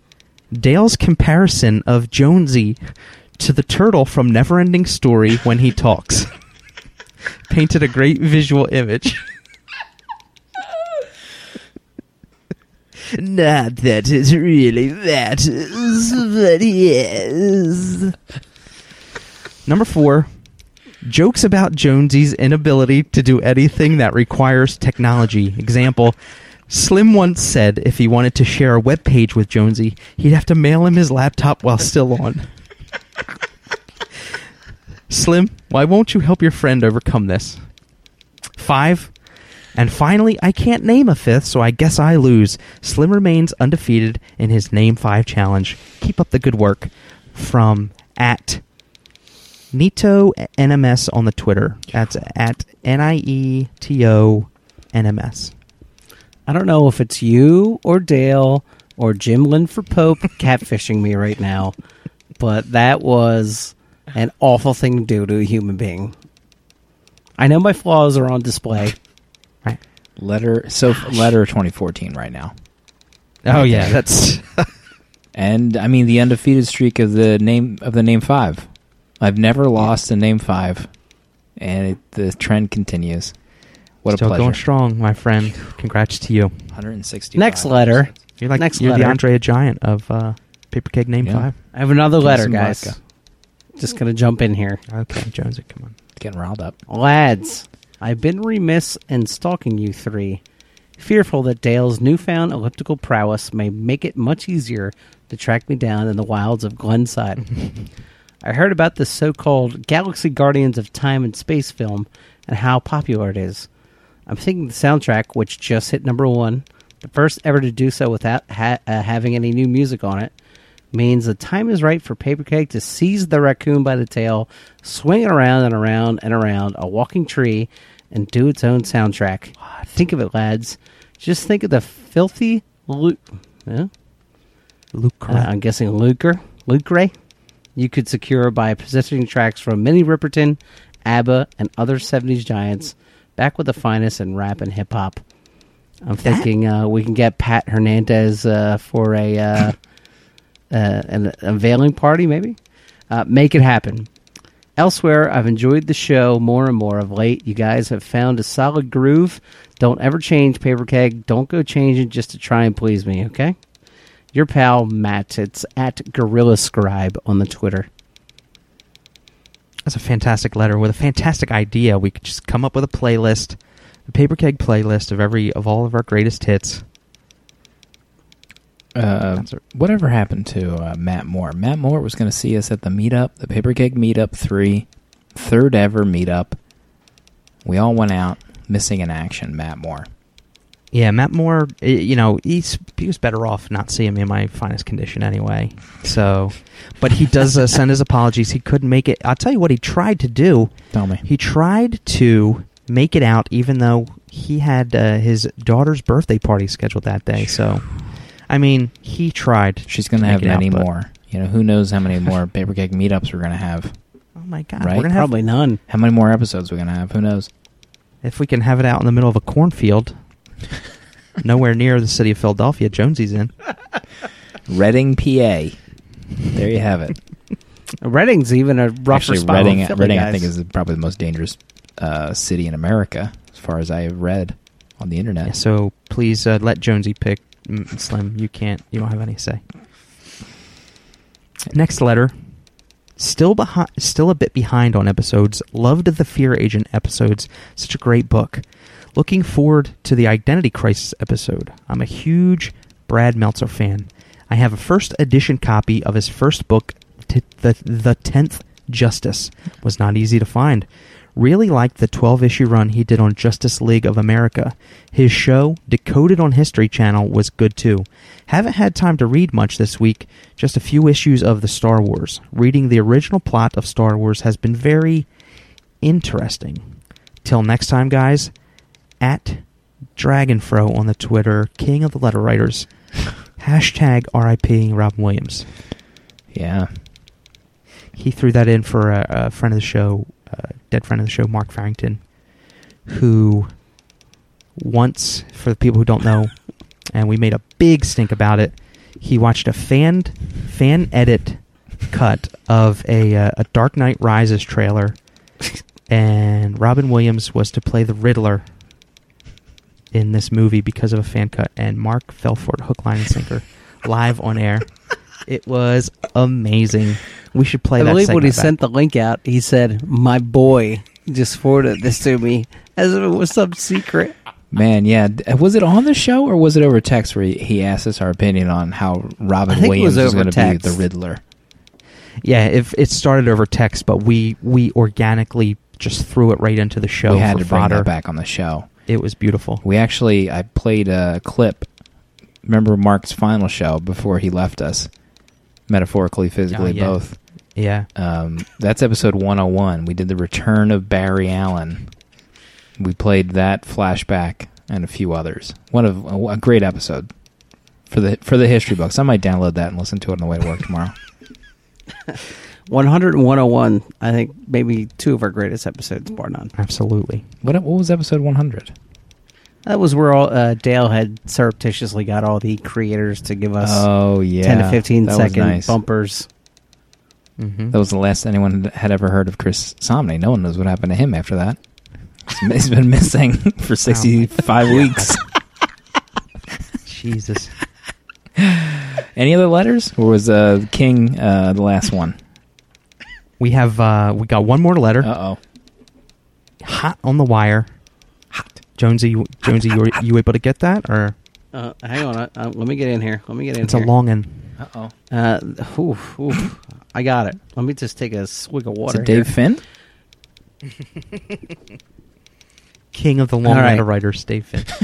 Dale's comparison of Jonesy to the turtle from Neverending Story when he talks. Painted a great visual image. Not that it really matters, but yes. Number four, jokes about Jonesy's inability to do anything that requires technology. Example, Slim once said if he wanted to share a web page with Jonesy, he'd have to mail him his laptop while still on. Slim, why won't you help your friend overcome this? Five, and finally, I can't name a fifth, so I guess I lose. Slim remains undefeated in his Name 5 challenge. Keep up the good work. From at Nieto NMS on the Twitter. That's at N I E T O N M S. I don't know if it's you or Dale or Jim Lynn for Pope catfishing me right now, but that was an awful thing to do to a human being. I know my flaws are on display. Right. Letter so letter 2014 right now. Oh, yeah, that's. And I mean the undefeated streak of the name of the name 5. I've never lost a name 5 and it, the trend continues. What Still a pleasure. going strong, my friend. Congrats to you. 160. Next letter. You're like Next you're letter. the Andrea Giant of uh, Paper Keg Name Yeah. 5. I have another Give letter, guys. vodka. Just gonna jump in here. Okay, Jonesy, come on. Getting riled up. Lads, I've been remiss in stalking you three, fearful that Dale's newfound elliptical prowess may make it much easier to track me down in the wilds of Glenside. I heard about the so called Galaxy Guardians of Time and Space film and how popular it is. I'm thinking the soundtrack, which just hit number one, the first ever to do so without ha- uh, having any new music on it, means the time is right for Paper Keg to seize the raccoon by the tail, swing it around and around and around a walking tree, and do its own soundtrack. Think of it, lads. Just think of the filthy loot. Yeah? Luke Uh, I'm guessing lucre, lucre, you could secure by positioning tracks from Minnie Riperton, ABBA, and other 70s giants back with the finest in rap and hip hop. I'm thinking uh, we can get Pat Hernandez uh, for a uh, an unveiling party, maybe. Uh, make it happen. Elsewhere, I've enjoyed the show more and more of late. You guys have found a solid groove. Don't ever change, Paper Keg. Don't go changing just to try and please me, okay? Your pal Matt. It's at Gorilla Scribe on the Twitter. That's a fantastic letter with a fantastic idea. We could just come up with a playlist, a paper keg playlist of every of all of our greatest hits. Uh, That's whatever happened to uh, Matt Moore? Matt Moore was going to see us at the meetup, the Paper Keg Meetup 3, third ever meetup. We all went out, missing in action, Matt Moore. Yeah, Matt Moore. You know, he's he was better off not seeing me in my finest condition anyway. So, but he does uh, send his apologies. He couldn't make it. I'll tell you what he tried to do. Tell me. He tried to make it out, even though he had uh, his daughter's birthday party scheduled that day. So, I mean, he tried. She's going to have it out, many more. You know, who knows how many more Paper Keg meetups we're going to have. Oh my god, Right? we're gonna have Probably none. How many more episodes we're going to have? Who knows? if we can have it out in the middle of a cornfield, nowhere near the city of Philadelphia. Jonesy's in. Reading, PA. There you have it. Reading's even a rougher Actually, spot. Reading, Philly, Reading I think, is probably the most dangerous uh, city in America as far as I have read on the internet. Yeah, so please uh, let Jonesy pick Mm, Slim. You can't. You don't have any say. Next letter. Still behind. Still a bit behind on episodes. Loved the Fear Agent episodes. Such a great book. Looking forward to the Identity Crisis episode. I'm a huge Brad Meltzer fan. I have a first edition copy of his first book, t- the the tenth Justice. Was not easy to find. Really liked the 12 issue run he did on Justice League of America. His show, Decoded on History Channel, was good too. Haven't had time to read much this week, just a few issues of the Star Wars. Reading the original plot of Star Wars has been very interesting. Till next time, guys, at Dragonfro on the Twitter, King of the Letter Writers. Hashtag RIP Robin Williams. Yeah. He threw that in for a, a friend of the show, dead friend of the show, Mark Farrington, who once, for the people who don't know, and we made a big stink about it, he watched a fan fan edit cut of a uh, a Dark Knight Rises trailer, and Robin Williams was to play the Riddler in this movie because of a fan cut, and Mark fell for it hook, line, and sinker, live on air. It was amazing. We should play I that. believe when he back. sent the link out, he said, "My boy just forwarded this to me as if it was some secret." Man, yeah. Uh, was it on the show or was it over text where he, he asked us our opinion on how Robin I think it was Williams was going to be the Riddler? Yeah, if it started over text, but we we organically just threw it right into the show. we had for to bring fodder. that back on the show. It was beautiful. We actually, I played a clip. Remember Mark's final show before he left us? Metaphorically, physically, Oh, yeah. both. Yeah, Um, that's episode 101. We did the return of Barry Allen. We played that flashback and a few others. One of a, a great episode for the for the history books. I might download that and listen to it on the way to work tomorrow. 100 and 101, I think maybe two of our greatest episodes, bar none. absolutely. What what was episode 100? That was where all, uh, Dale had surreptitiously got all the creators to give us Oh yeah, 10 to 15 that second nice. bumpers. hmm That was the last anyone had ever heard of Chris Somney. No one knows what happened to him after that. He's- He's been missing for 65 weeks. Jesus. Any other letters? Or was uh, King uh, the last one? We have uh we got one more letter. Uh oh. Hot on the wire. Hot. Jonesy, you- Jonesy, you, were, you able to get that, or Uh, hang on, uh, uh, let me get in here. Let me get in it's a here. long one? Uh oh. Uh, oof, oof. I got it. Let me just take a swig of Is water. it Dave here. Finn? King of the long All right. letter writers, Dave Finn.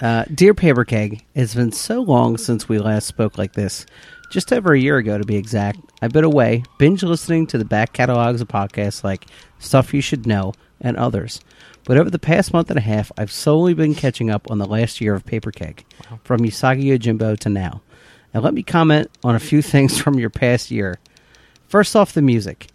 Uh, Dear Paper Keg, it's been so long since we last spoke like this. Just over a year ago, to be exact. I've been away, binge listening to the back catalogs of podcasts like Stuff You Should Know and others. But over the past month and a half, I've solely been catching up on the last year of Paper Keg, from Usagi Yojimbo to now. And let me comment on a few things from your past year. First off, the music.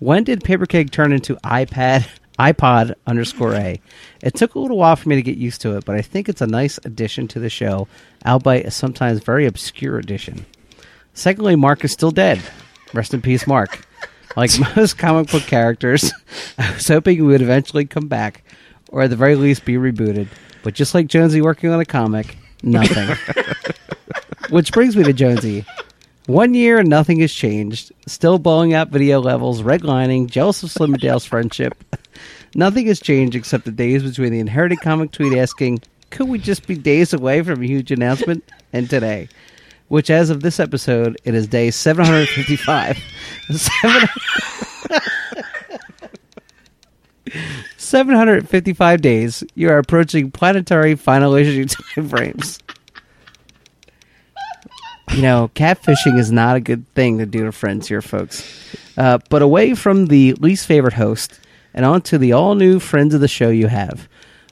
When did Paper Keg turn into iPad iPod underscore A? It took a little while for me to get used to it, but I think it's a nice addition to the show, albeit a sometimes very obscure addition. Secondly, Mark is still dead. Rest in peace, Mark. Like most comic book characters, I was hoping he would eventually come back, or at the very least be rebooted. But just like Jonesy working on a comic, nothing. Which brings me to Jonesy. One year and nothing has changed. Still blowing out video levels, redlining, jealous of Slim Dale's friendship. Nothing has changed except the days between the inherited comic tweet asking, could we just be days away from a huge announcement, and today. Which, as of this episode, it is day 755. Seven- 755 days. You are approaching planetary final issue time frames. You know, catfishing is not a good thing to do to friends here, folks. Uh, but away from the least favorite host and on to the all new friends of the show you have.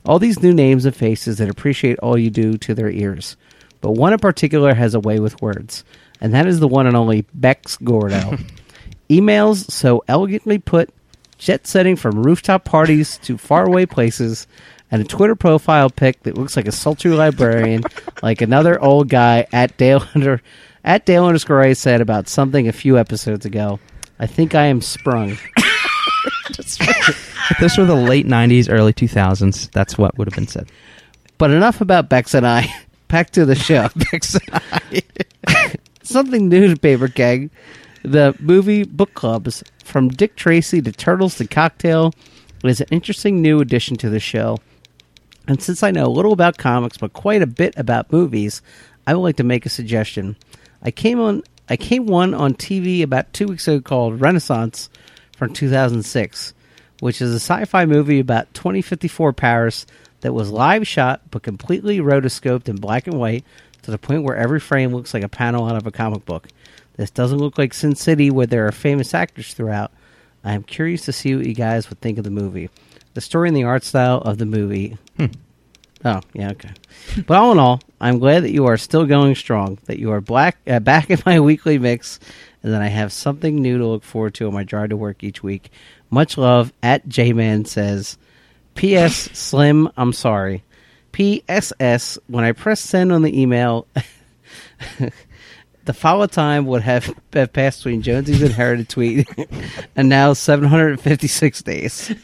All these new names and faces that appreciate all you do to their ears. But one in particular has a way with words, and that is the one and only Bex Gordo. Emails so elegantly put, jet setting from rooftop parties to faraway places, and a Twitter profile pic that looks like a sultry librarian, like another old guy at Dale under at Dale underscore A said about something a few episodes ago. I think I am sprung. if this were the late '90s, early 2000s, that's what would have been said. But enough about Bex and I. Back to the show. Bex and I. Something new to Paper Keg. The movie book clubs, from Dick Tracy to Turtles to Cocktail, is an interesting new addition to the show. And since I know a little about comics but quite a bit about movies, I would like to make a suggestion. I came on I came one on TV about two weeks ago called Renaissance from 2006, which is a sci-fi movie about 2054 Paris that was live shot but completely rotoscoped in black and white to the point where every frame looks like a panel out of a comic book. This doesn't look like Sin City where there are famous actors throughout. I am curious to see what you guys would think of the movie. The story and the art style of the movie Oh, yeah, okay. but all in all, I'm glad that you are still going strong, that you are black uh, back in my weekly mix, and that I have something new to look forward to on my drive to work each week. Much love. At J-Man says, P.S. Slim, I'm sorry. P.S.S. When I press send on the email, the follow time would have, have passed between Jonesy's inherited tweet and now 756 days.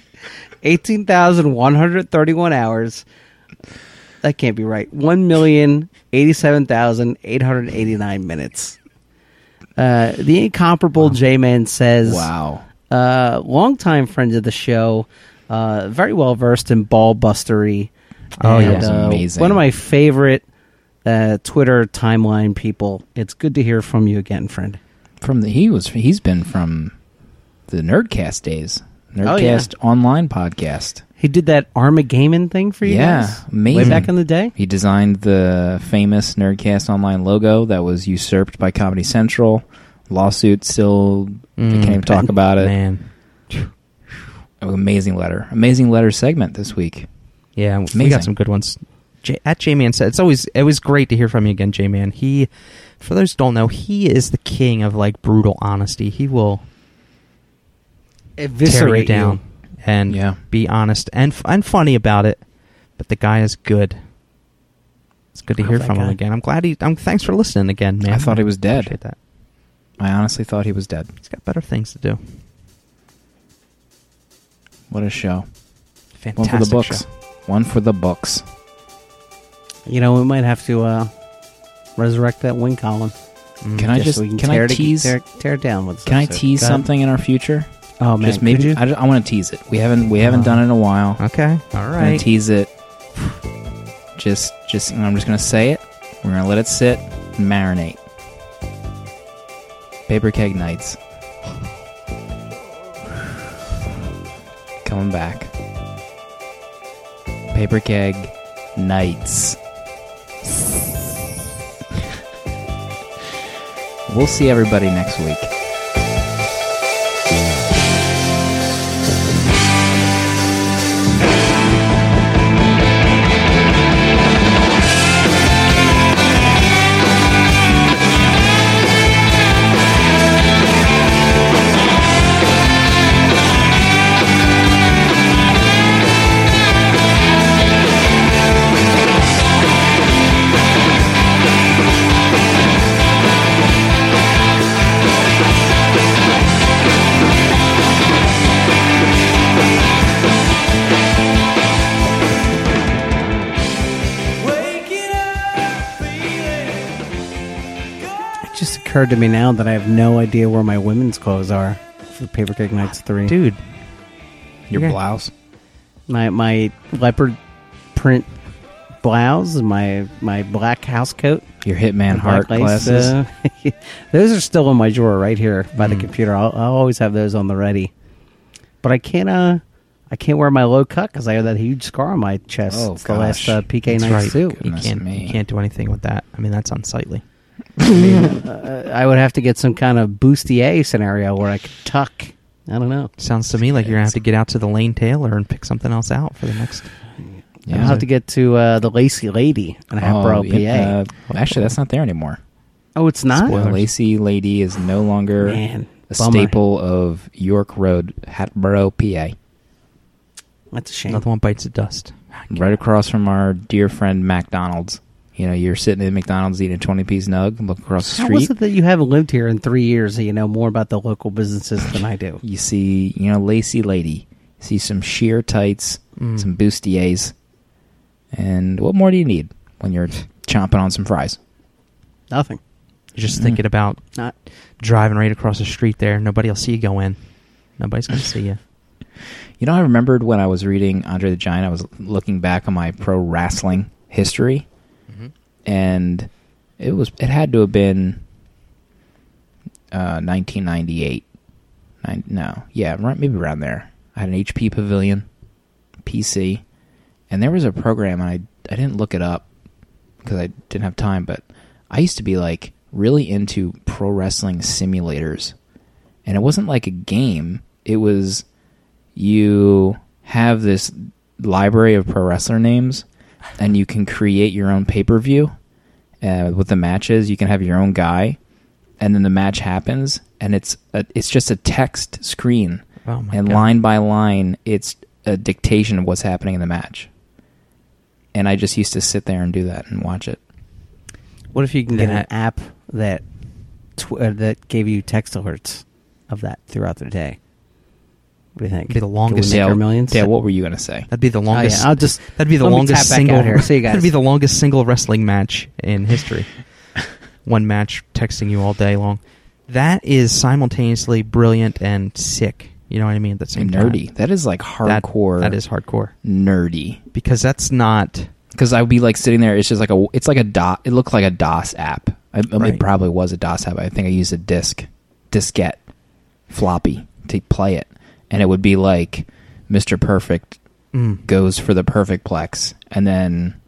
18,131 hours. That can't be right. One million eighty-seven thousand eight hundred eighty-nine minutes. Uh, the incomparable J-Man says, Wow. uh, longtime friend of the show, uh, very well versed in ball bustery. Oh, and, yes. uh, Amazing. One of my favorite uh, Twitter timeline people. It's good to hear from you again, friend. From the he was he's been from the Nerdcast days. Oh, yeah. Nerdcast online podcast. He did that Armageddon thing for you Yeah, guys? Way back in the day? He designed the famous Nerdcast online logo that was usurped by Comedy Central. Lawsuit still they can't even talk about it. Man. Amazing letter. Amazing letter segment this week. Yeah, we Amazing. got some good ones. J- at J Man said it's always it was great to hear from you again, J Man. He, for those who don't know, he is the king of like brutal honesty. He will tear you down and Yeah. be honest and f- and funny about it. But the guy is good. It's good to hear from him again. I'm glad he. I'm thanks for listening again, man. I thought he was dead. I honestly thought he was dead. He's got better things to do. What a show. Fantastic One for the books. show. One for the books. You know, we might have to uh, resurrect that wing column. Mm. Can I just so can can tear I tease tear, tear it down with can I tease something in our future? Oh man, just maybe you? I, want to tease it. We haven't we haven't Oh. done it in a while. Okay. all right. I'm tease it. Just just I'm just gonna say it. We're gonna let it sit and marinate. Paper keg nights. Coming back. Paper keg nights. we'll see everybody next week. Occurred to me now that I have no idea where my women's clothes are for Paper Keg Nights three. Dude, Your Yeah. blouse. my my leopard print blouse, my my black house coat, Your Hitman and heart black lace, glasses. uh, those are still in my drawer right here by the Mm. computer. I'll, I'll always have those on the ready. But I can't. Uh, I can't wear my low cut because I have that huge scar on my chest. Oh, it's the last gosh. uh, PK That's night right. too. you Goodness can't me. you can't do anything with that. I mean, that's unsightly. Uh, I would have to get some kind of bustier scenario where I could tuck. I don't know. Sounds to me like you're gonna have to get out to the Lane Taylor and pick something else out for the next. Yeah. I'll have to get to uh, the Lacey Lady in Hatboro, Oh, yeah, PA. uh, actually, that's not there anymore. oh, it's not. The Lacey Lady is no longer Man, a bummer. staple of York Road, Hatboro, PA. That's a shame. Another one bites the dust. Right across from our dear friend McDonald's. You know, you're sitting in McDonald's eating a 20 piece nug, look across the street. How is street. it that you haven't lived here in three years that you know more about the local businesses than I do? You see, you know, lacy lady. You see some sheer tights, Mm. some bustiers. And what more do you need when you're chomping on some fries? Nothing. You're just Mhm. thinking about Not. driving right across the street there. Nobody will see you go in. Nobody's going to see you. You know, I remembered when I was reading Andre the Giant, I was looking back on my pro wrestling history, and it was it had to have been uh, 1998. Nine, no, yeah, right, maybe around there. I had an HP Pavilion, PC, and there was a program, and I I didn't look it up because I didn't have time, but I used to be like really into pro wrestling simulators, and it wasn't like a game. It was you have this library of pro wrestler names, and you can create your own pay per view uh, with the matches. You can have your own guy, and then the match happens, and it's a, it's just a text screen, Oh my and God. line by line, it's a dictation of what's happening in the match. And I just used to sit there and do that and watch it. What if you can get an app that tw- uh, that gave you text alerts of that throughout the day? What do you think? Be the Could we longest- make Yeah, our millions. Yeah, what were you gonna say? That'd be the Oh, longest. yeah, I'll just that'd be the let me longest tap back single. here. See you guys. That'd be the longest single wrestling match in history. One match texting you all day long. That is simultaneously brilliant and sick. You know what I mean? At the same time. nerdy. That is like That- hardcore. that is hardcore nerdy. because that's not. because I would be like sitting there. It's just like a. It's like a dot. It looked like a DOS app. I, I Right. It probably was a DOS app. I think I used a disk, diskette, floppy to play it, and it would be like Mr. Perfect Mm, goes for the Perfect-Plex, and then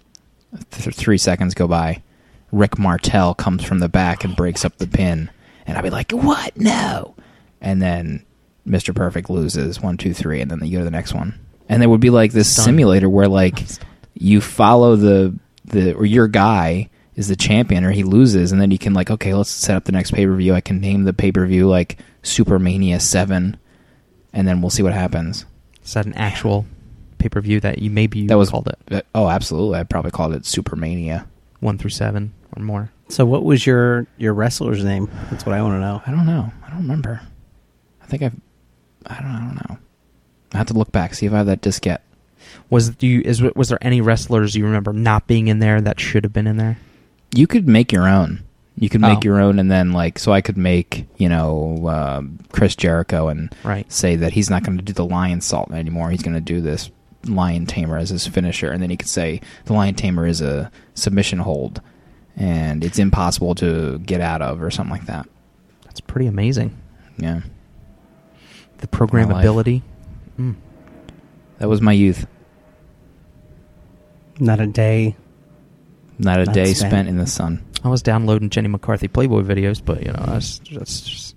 th- three seconds go by. Rick Martel comes from the back and breaks up the pin, and I'd be like, "What? No!" And then Mr. Perfect loses one, two, three, and then you go to the next one. And there would be like this simulator where like you follow the the or your guy is the champion or he loses, and then you can like, okay, let's set up the next pay per view. I can name the pay per view like Supermania Seven, and then we'll see what happens. is that an actual pay per view that you maybe you that was called it uh, Oh, absolutely. I probably called it Supermania. one through seven or more? So, what was your your wrestler's name? That's what I want to know. I don't know. I don't remember. I think I've. I don't. I don't know. I have to look back see if I have that diskette. Was do you is was there any wrestlers you remember not being in there that should have been in there? You could make your own. You can make Oh. your own, and then like, so I could make you know uh, Chris Jericho and Right. say that he's not going to do the Lionsault anymore. He's going to do this lion tamer as his finisher, and then he could say the lion tamer is a submission hold, and it's impossible to get out of, or something like that. That's pretty amazing. Yeah, The programmability. Mm. that was my youth. Not a day. Not a Not day spent. spent in the sun. I was downloading Jenny McCarthy Playboy videos, but you know that's that's